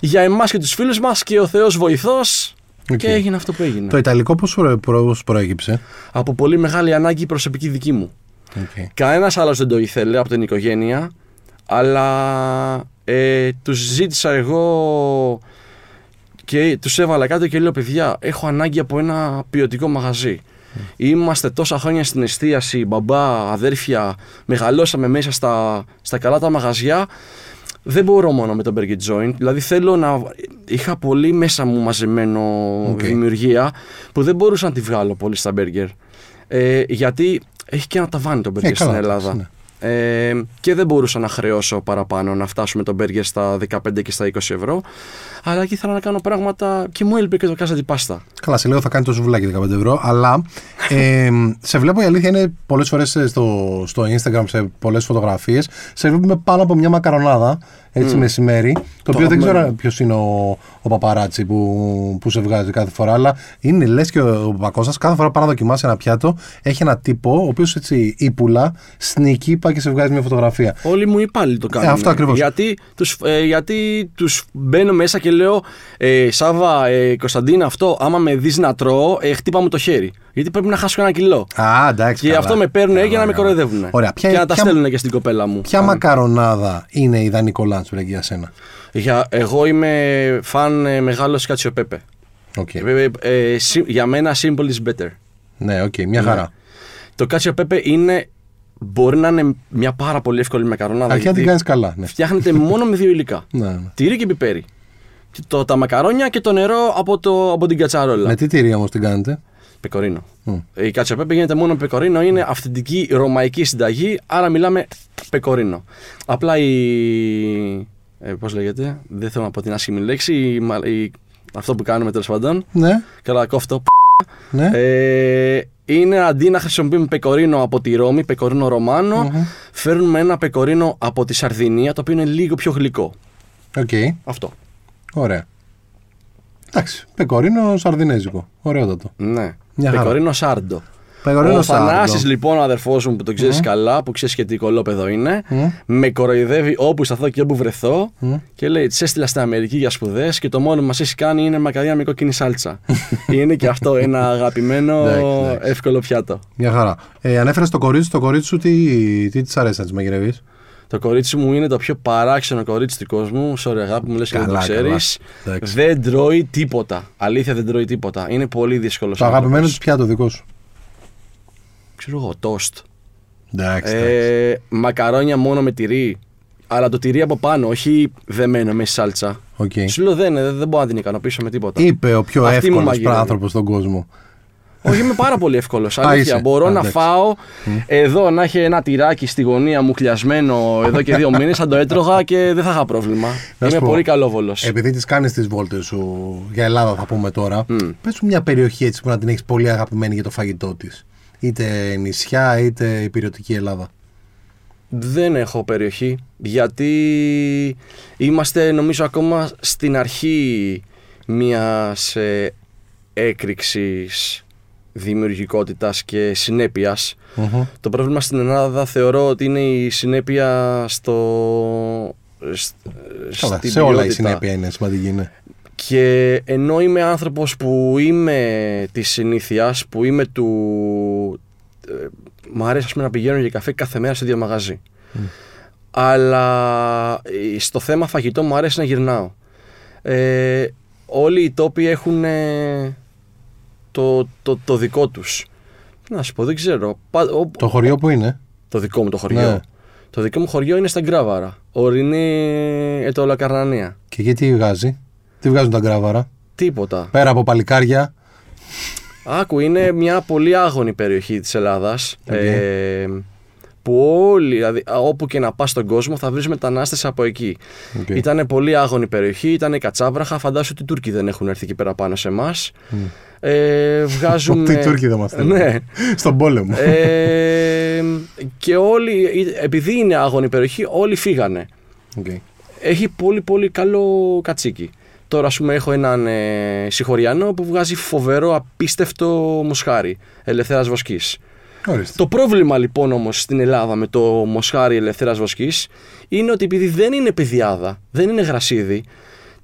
για εμάς και τους φίλους μας και ο Θεός βοηθός. Οκ. Και έγινε αυτό που έγινε. Το Ιταλικό πώς προ- πώς προέκυψε; Από πολύ μεγάλη ανάγκη προσωπική δική μου. Οκ. Κανένας άλλος δεν το ήθελε από την οικογένεια, αλλά ε, τους ζήτησα εγώ και τους έβαλα κάτω και λέω: Παιδιά, έχω ανάγκη από ένα ποιοτικό μαγαζί. Είμαστε τόσα χρόνια στην εστίαση, μπαμπά, αδέρφια, μεγαλώσαμε μέσα στα, στα καλά τα μαγαζιά. Δεν μπορώ μόνο με το Burger Joint. Δηλαδή θέλω να. Είχα πολύ μέσα μου μαζεμένο Οκ. δημιουργία που δεν μπορούσα να τη βγάλω πολύ στα burger. Ε, γιατί έχει και ένα ταβάνι το burger Ε, στην καλά, Ελλάδα. εντάξει, Ε, και δεν μπορούσα να χρεώσω παραπάνω να φτάσουμε το burger στα 15 και στα 20 ευρώ. Αλλά και ήθελα να κάνω πράγματα και μου έλειπε και το Casa di Pasta. Καλά, σε λέω θα κάνει το σουβλάκι 15 ευρώ, αλλά ε, σε βλέπω η αλήθεια είναι πολλές φορές στο, στο Instagram σε πολλές φωτογραφίες σε βλέπουμε πάνω από μια μακαρονάδα έτσι μεσημέρι το, οποίο δεν αγαπημένο. ξέρω ποιος είναι ο, ο παπαράτσι που, που σε βγάζει κάθε φορά αλλά είναι λες και ο, ο Παπακώστας κάθε φορά πάνω να δοκιμάσει ένα πιάτο έχει ένα τύπο ο οποίος έτσι ύπουλα σνική πάει και σε βγάζει μια φωτογραφία Όλοι μου οι υπάλληλοι το κάνουν. Ε, αυτό ακριβώς. Γιατί τους, ε, γιατί τους μπαίνω μέσα και λέω ε, Σάβα, ε, Κωνσταντίνα, αυτό άμα με δεις να τρώω, ε, χτύπα μου το χέρι. Γιατί πρέπει να χάσω ένα κιλό. Α, εντάξει. Και καλά. αυτό με παίρνουν Καλά, για να με καλά. κοροϊδεύουν. Ωραία. Ποια, και να τα ποια- στέλνουν και στην κοπέλα μου. Ποια Α, μακαρονάδα είναι ιδανικό lunch break για σένα; για, εγώ είμαι φαν ε, μεγάλος κατσιοπέπε. Οκ. Ε, ε, συ- για μένα simple is better. Ναι, οκ, μια χαρά. Το κάτσιο πέπε είναι. Μπορεί να είναι μια πάρα πολύ εύκολη μακαρονάδα. Αρχικά την γιατί κάνεις καλά. Ναι. Φτιάχνεται μόνο με δύο υλικά. ναι, ναι. Τυρί και πιπέρι. το, τα μακαρόνια και το νερό από, το, από την κατσαρόλα. Με τι τυρί όμως την κάνετε; Πεκορίνο. Μμ. Η κατσοπέπε γίνεται μόνο με πεκορίνο, είναι αυθεντική ρωμαϊκή συνταγή, άρα μιλάμε πεκορίνο. Απλά η. Ε, Πώς λέγεται, δεν θέλω να πω την άσχημη λέξη, η, μα- η- αυτό που κάνουμε τέλος πάντων. Ναι, Καλά, κόφτω. ναι. Ε, είναι αντί να χρησιμοποιούμε πεκορίνο από τη Ρώμη, πεκορίνο Ρωμάνο, Μμμ. φέρνουμε ένα πεκορίνο από τη Σαρδινία, το οποίο είναι λίγο πιο γλυκό. Οκ. Αυτό. Ωραία. Εντάξει. Πεκορίνο σαρδινέζικο. Ωραιότατο. Ναι. Μια χαρά. πεκορίνο Σάρντο. Πεκορίνο σάρντο. Ο Θανάσης λοιπόν, ο αδερφός μου που τον ξέρεις καλά, που ξέρεις και τι κωλόπαιδο είναι, Μμ. με κοροϊδεύει όπου σταθώ και όπου βρεθώ Μμ. και λέει: Τους έστειλα στην Αμερική για σπουδές και το μόνο που μας έχει κάνει είναι μακαρόνια με κόκκινη σάλτσα. είναι και αυτό ένα αγαπημένο Εντάξει, εντάξει. εύκολο πιάτο. Μια χαρά. Ε, Ανέφερες το κορίτσι, το κορίτσι σου τι, τι της αρέσει να της μαγειρεύεις; Το κορίτσι μου είναι το πιο παράξενο κορίτσι του κόσμου. Sorry, αγάπη μου, λες και δεν το Καλά, ξέρεις. καλά. Εντάξει. Δεν τρώει τίποτα. Αλήθεια, δεν τρώει τίποτα. Είναι πολύ δύσκολος. Το αγαπημένο της πιάτο δικό σου; Ξέρω εγώ, τοστ. Εντάξει. εντάξει. Ε, μακαρόνια μόνο με τυρί. Αλλά το τυρί από πάνω, όχι δεμένο με σάλτσα. Οκ. Σου λέω δεν, δεν, δεν μπορώ να την ικανοποιήσω με τίποτα. Είπε ο πιο Αυτή μου εύκολος μαγειρεύει. άνθρωπος στον κόσμο. Όχι, είμαι πάρα πολύ εύκολος. είσαι. Αλήθεια. Μπορώ Α, να εντάξει. φάω εδώ να έχει ένα τυράκι στη γωνία μου χλιασμένο εδώ και δύο μήνες, θα το έτρωγα και δεν θα είχα πρόβλημα. Να σου είμαι πω, πολύ καλόβολος. Επειδή τις κάνεις τις βόλτες σου για Ελλάδα, θα πούμε τώρα, πες σου μια περιοχή έτσι που να την έχεις πολύ αγαπημένη για το φαγητό της. Είτε νησιά είτε υπηρετική Ελλάδα. Δεν έχω περιοχή γιατί είμαστε νομίζω ακόμα στην αρχή μιας ε, έκρηξης δημιουργικότητας και συνέπειας. Το πρόβλημα στην Ελλάδα θεωρώ ότι είναι η συνέπεια στο... σ- Καλά, στην σε όλα η ποιότητα. συνέπεια είναι σημαντική. Ναι. Και ενώ είμαι άνθρωπος που είμαι της συνήθειας, που είμαι του... ε, Μ' αρέσει ας πούμε, να πηγαίνω για καφέ κάθε μέρα σε δύο μαγαζί. Αλλά ε, στο θέμα φαγητό μου αρέσει να γυρνάω. Ε, όλοι οι τόποι έχουν ε, το, το, το δικό τους. Να σου πω, δεν ξέρω. Πα- ο- Το χωριό που είναι; το δικό μου το χωριό. Ναι. Το δικό μου χωριό είναι στα Κράβαρα. Ορεινή Αιτωλοακαρνανία. Και γιατί βγάζει; Τι βγάζουν τα Κράβαρα; Τίποτα. Πέρα από παλικάρια. Άκου, είναι μια πολύ άγονη περιοχή της Ελλάδας Οκ. ε, που όλοι, δηλαδή α, όπου και να πας στον κόσμο θα βρεις μετανάστες από εκεί. Οκ. Ήταν πολύ άγονη περιοχή, ήταν κατσάβραχα, φαντάσου ότι οι Τούρκοι δεν έχουν έρθει εκεί πέρα πάνω σε εμάς. Ε, βγάζουμε... Ότι οι Τούρκοι δεν μας θέλουν. Ναι. Στον πόλεμο. Ε, και όλοι, επειδή είναι άγονη περιοχή, όλοι φύγανε. Οκ. Έχει πολύ πολύ καλό κατσίκι. Τώρα, ας πούμε, έχω έναν ε, συγχωριανό που βγάζει φοβερό, απίστευτο μοσχάρι ελευθέρας βοσκής. Ορίστε. Το πρόβλημα λοιπόν όμως στην Ελλάδα με το μοσχάρι ελευθέρας βοσκής είναι ότι επειδή δεν είναι παιδιάδα, δεν είναι γρασίδι,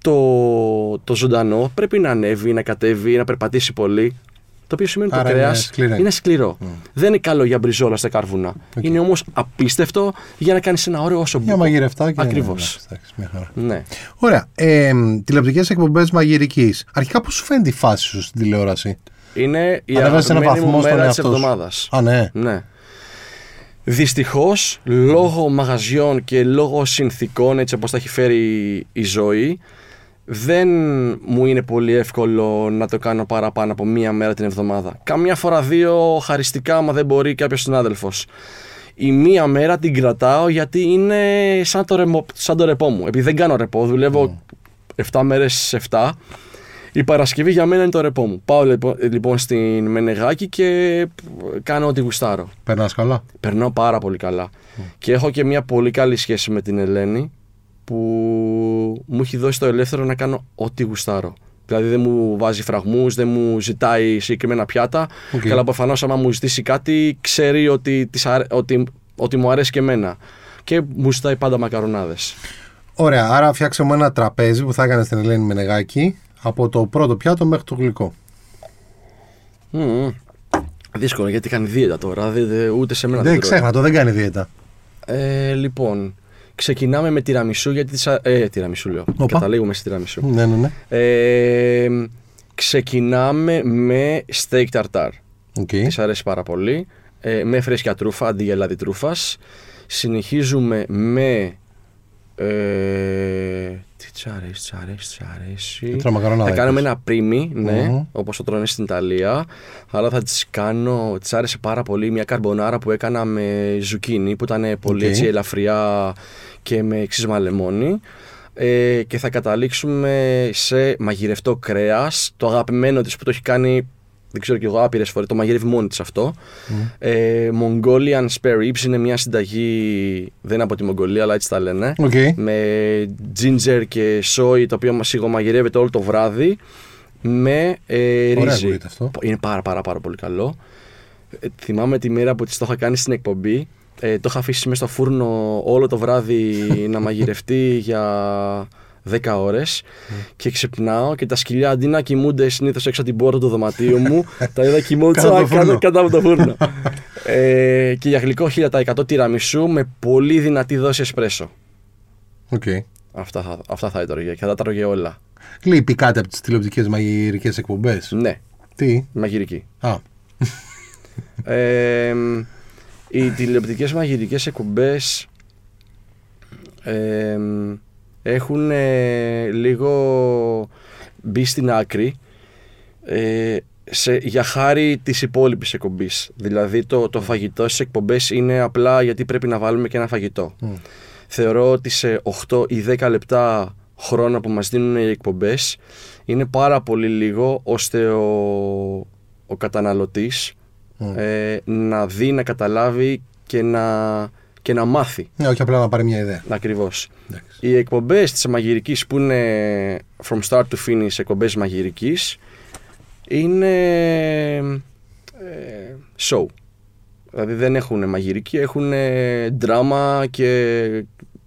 το, το ζωντανό πρέπει να ανέβει, να κατέβει, να περπατήσει πολύ. Το οποίο σημαίνει ότι Άρα το είναι κρέας σκληρό. είναι σκληρό. Δεν είναι καλό για μπριζόλα στα κάρβουνα. Είναι όμως απίστευτο για να κάνεις ένα ωραίο όσο Για μαγειρευτά και. Ακριβώς. Εντάξει, εντάξει, μια χαρά. Ναι. Ωραία. Ε, τηλεοπτικές εκπομπές μαγειρικής. Αρχικά πώς σου φαίνεται η φάση σου στην τηλεόραση; Είναι η Ανέβασε ένα αγαπημένη μου βαθμό στον μέρα της εαυτό σου. εβδομάδας. Α, ναι. Ναι. Δυστυχώς, λόγω μαγαζιών και λόγω συνθήκων, έτσι όπως τα έχει φέρει η ζωή, δεν μου είναι πολύ εύκολο να το κάνω παραπάνω από μία μέρα την εβδομάδα. Καμιά φορά δύο χαριστικά, άμα δεν μπορεί κάποιος συνάδελφος. Η μία μέρα την κρατάω γιατί είναι σαν το, ρεμο, σαν το ρεπό μου. Επειδή δεν κάνω ρεπό, δουλεύω 7 μέρες σε 7. Η Παρασκευή για μένα είναι το ρεπό μου. Πάω λοιπόν, λοιπόν στην Μενεγάκη και κάνω ό,τι γουστάρω. Περνάς καλά; Περνάω πάρα πολύ καλά. Και έχω και μια πολύ καλή σχέση με την Ελένη που μου έχει δώσει το ελεύθερο να κάνω ό,τι γουστάρω. Δηλαδή δεν μου βάζει φραγμούς, δεν μου ζητάει συγκεκριμένα πιάτα. Οκ. Και αλλά προφανώς άμα μου ζητήσει κάτι, ξέρει ότι, της αρέ- ότι, ότι μου αρέσει και εμένα. Και μου ζητάει πάντα μακαρονάδες. Ωραία. Άρα φτιάξαμε ένα τραπέζι που θα έκανες στην Ελένη Μενεγάκη από το πρώτο πιάτο μέχρι το γλυκό. Μμμ. Δύσκολο γιατί κάνει δίαιτα τώρα. δε- δε- ούτε σε μένα Δεν δεν τρώει. ξέχνα το, δεν κάνει δίαιτα. Ε, λοιπόν, ξεκινάμε με τυραμισού γιατί. της α- Ε, τυραμισού λέω. Οπα. Καταλήγουμε στη τυραμισού. Ναι, ναι, ναι. Ε, ξεκινάμε με steak tartar. Οκ. Της αρέσει πάρα πολύ. Ε, με φρέσκια τρούφα αντί για λάδι τρούφας. Συνεχίζουμε με Ε, τι τσ' αρέσει, τσ' αρέσει, τσ' αρέσει. Τρώω μακαρονάδα, Θα κάνουμε είπες. ένα πρίμι, ναι, Μμμ. όπως το τρώνε στην Ιταλία. Αλλά θα της κάνω, της άρεσε πάρα πολύ μια καρμπονάρα που έκανα με ζουκίνι που ήταν πολύ Οκ. έτσι ελαφριά και με ξύσμα λεμόνι. Ε, και θα καταλήξουμε σε μαγειρευτό κρέας, το αγαπημένο της που το έχει κάνει δεν ξέρω κι εγώ άπειρες φορές, το μαγειρεύει μόνη της αυτό. Ε, Mongolian Spare Ribs είναι μια συνταγή, δεν είναι από τη Μογγολία, αλλά έτσι τα λένε. Οκ. Με ginger και soy, το οποίο μας σιγομαγειρεύεται όλο το βράδυ. Με ε, Ωραία ρύζι. ακούγεται αυτό. Είναι πάρα πάρα πάρα πολύ καλό. Ε, θυμάμαι τη μέρα που της το είχα κάνει στην εκπομπή. Ε, το είχα αφήσει μέσα στο φούρνο όλο το βράδυ να μαγειρευτεί για 10 ώρες και ξυπνάω και τα σκυλιά αντί να κοιμούνται συνήθως έξω από την πόρτα του δωματίου μου τα είδα κοιμόντουσαν Κάτω από το κάτω, φούρνο. κάτω από το φούρνο. ε, και για γλυκό 1000% τυραμισού με πολύ δυνατή δόση εσπρέσο. Οκ. Αυτά θα, αυτά θα έτρωγε και θα τα τρώγε όλα. Λείπει κάτι από τις τηλεοπτικές μαγειρικές εκπομπές; Ναι, Τι; μαγειρική. Α, Ε, οι τηλεοπτικές μαγειρικές εκπομπές ε, έχουν ε, λίγο μπει στην άκρη ε, σε, για χάρη της υπόλοιπης εκπομπής. Δηλαδή το, το φαγητό στις εκπομπές είναι απλά γιατί πρέπει να βάλουμε και ένα φαγητό. Θεωρώ ότι σε 8 ή 10 λεπτά χρόνο που μας δίνουν οι εκπομπές είναι πάρα πολύ λίγο ώστε ο, ο καταναλωτής ε, να δει, να καταλάβει και να, και να μάθει. ναι, όχι απλά να πάρει μια ιδέα. Ακριβώς. Εντάξει. Οι εκπομπές της μαγειρικής που είναι from start to finish εκπομπές μαγειρικής είναι ε, show. Δηλαδή δεν έχουν μαγειρική, έχουν δράμα και,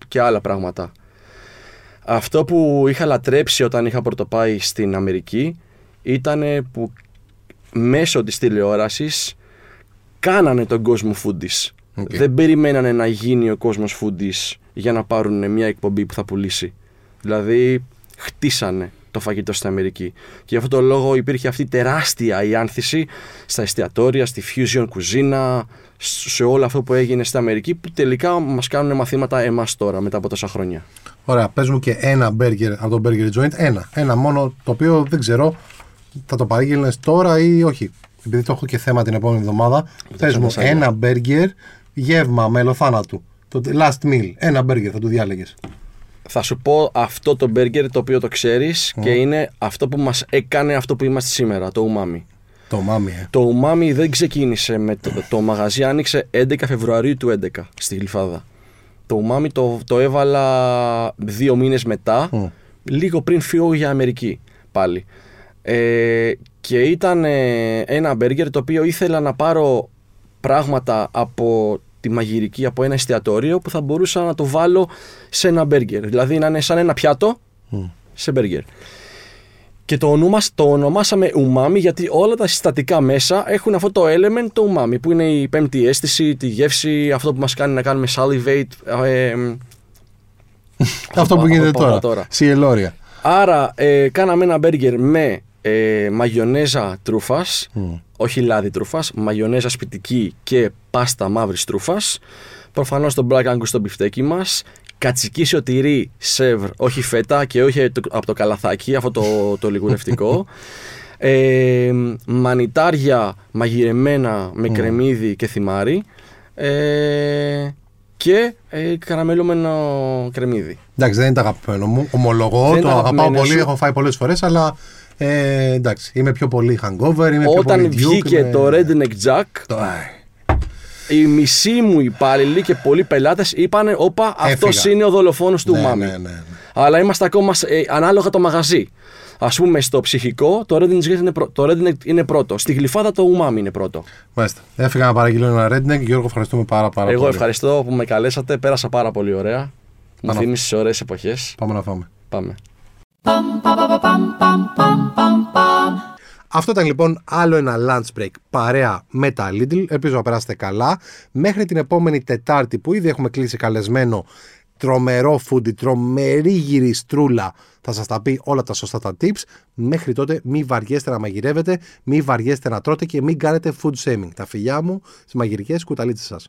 και άλλα πράγματα. Αυτό που είχα λατρέψει όταν είχα πρωτοπάει στην Αμερική ήταν που μέσω της τηλεόρασης κάνανε τον κόσμο foodies. OK. Δεν περιμένανε να γίνει ο κόσμος foodies για να πάρουν μια εκπομπή που θα πουλήσει. Δηλαδή χτίσανε το φαγητό στην Αμερική. Και γι' αυτό το λόγο υπήρχε αυτή τεράστια η άνθηση στα εστιατόρια, στη fusion κουζίνα, σε όλο αυτό που έγινε στην Αμερική που τελικά μας κάνουν μαθήματα εμάς τώρα μετά από τόσα χρόνια. Ωραία, πες μου και ένα μπέργκερ από το Burger Joint. Ένα. Ένα μόνο το οποίο δεν ξέρω θα το παρήγγελνε τώρα ή όχι. Επειδή το έχω και θέμα την επόμενη εβδομάδα. Πες μου ξανασάγια. ένα μπέργκερ γεύμα μελοθάνατου. Το last meal. Ένα μπέργκερ θα του διάλεγες. Θα σου πω αυτό το μπέργκερ το οποίο το ξέρεις και είναι αυτό που μας έκανε αυτό που είμαστε σήμερα, το umami. Το μάμι, ε. Το umami δεν ξεκίνησε με το, το μαγαζί άνοιξε 11 Φεβρουαρίου του 11 στη Γλυφάδα. Το umami το, το έβαλα δύο μήνες μετά, Μμ. λίγο πριν φύγω για Αμερική πάλι. Ε, και ήταν ε, ένα μπέργκερ το οποίο ήθελα να πάρω πράγματα από τη μαγειρική, από ένα εστιατόριο που θα μπορούσα να το βάλω σε ένα μπέργκερ. Δηλαδή να είναι σαν ένα πιάτο σε μπέργκερ. Και το, ονομάσ, το ονομάσαμε umami γιατί όλα τα συστατικά μέσα έχουν αυτό το element το umami που είναι η πέμπτη αίσθηση, τη γεύση, αυτό που μας κάνει να κάνουμε salivate. ε, ε, Αυτό που από- γίνεται από- τώρα. από τώρα. Σιελόρια. Άρα ε, κάναμε ένα μπέργκερ με ε, μαγιονέζα τρούφας, όχι λάδι τρούφας, μαγιονέζα σπιτική και πάστα μαύρης τρούφας. Προφανώς το black angus στο μπιφτέκι μας. Κατσικίσιο τυρί σεύρ, όχι φέτα και όχι το- από το καλαθάκι, αυτό το, το λιγουρευτικό. Ε, μανιτάρια μαγειρεμένα με κρεμμύδι και θυμάρι. Ε, και ε, καραμελωμένο κρεμμύδι. Εντάξει, δεν είναι το αγαπημένο μου. Ομολογώ, Δεν το είναι αγαπάω αγαπημένο πολύ, σου. έχω φάει πολλές φορές, αλλά ε, εντάξει, είμαι πιο πολύ hangover, είμαι πιο Όταν πολύ Duke, βγήκε είμαι- το Redneck Jack, Το- Αι. οι μισοί μου υπάλληλοι και πολλοί πελάτες είπαν: Όπα, αυτός Έφυγα. είναι ο δολοφόνος του Ναι, Μάμι. ναι, ναι, ναι. Αλλά είμαστε ακόμα σε- ε, ανάλογα το μαγαζί. Α πούμε, στο ψυχικό το Redneck, Jack είναι, πρω- το Redneck είναι πρώτο. Στη γλυφάδα το Umami είναι πρώτο. Μάλιστα. Έφυγα να παραγγείλω ένα redneck. Γιώργο, ευχαριστούμε πάρα, πάρα Εγώ πολύ. ευχαριστώ που με καλέσατε. Πέρασα πάρα πολύ ωραία. Μου Πάνω. θύμισε ωραίες εποχές. Πάμε να φάμε. Πάμε. Αυτό ήταν λοιπόν άλλο ένα lunch break παρέα με τα Lidl. Ελπίζω να περάσετε καλά. Μέχρι την επόμενη Τετάρτη που ήδη έχουμε κλείσει καλεσμένο τρομερό foodie, τρομερή γυριστρούλα. Θα σας τα πει όλα τα σωστά τα tips. Μέχρι τότε μη βαριέστε να μαγειρεύετε, μη βαριέστε να τρώτε και μην κάνετε food shaming. Τα φιλιά μου στις μαγειρικές κουταλίτσες σας.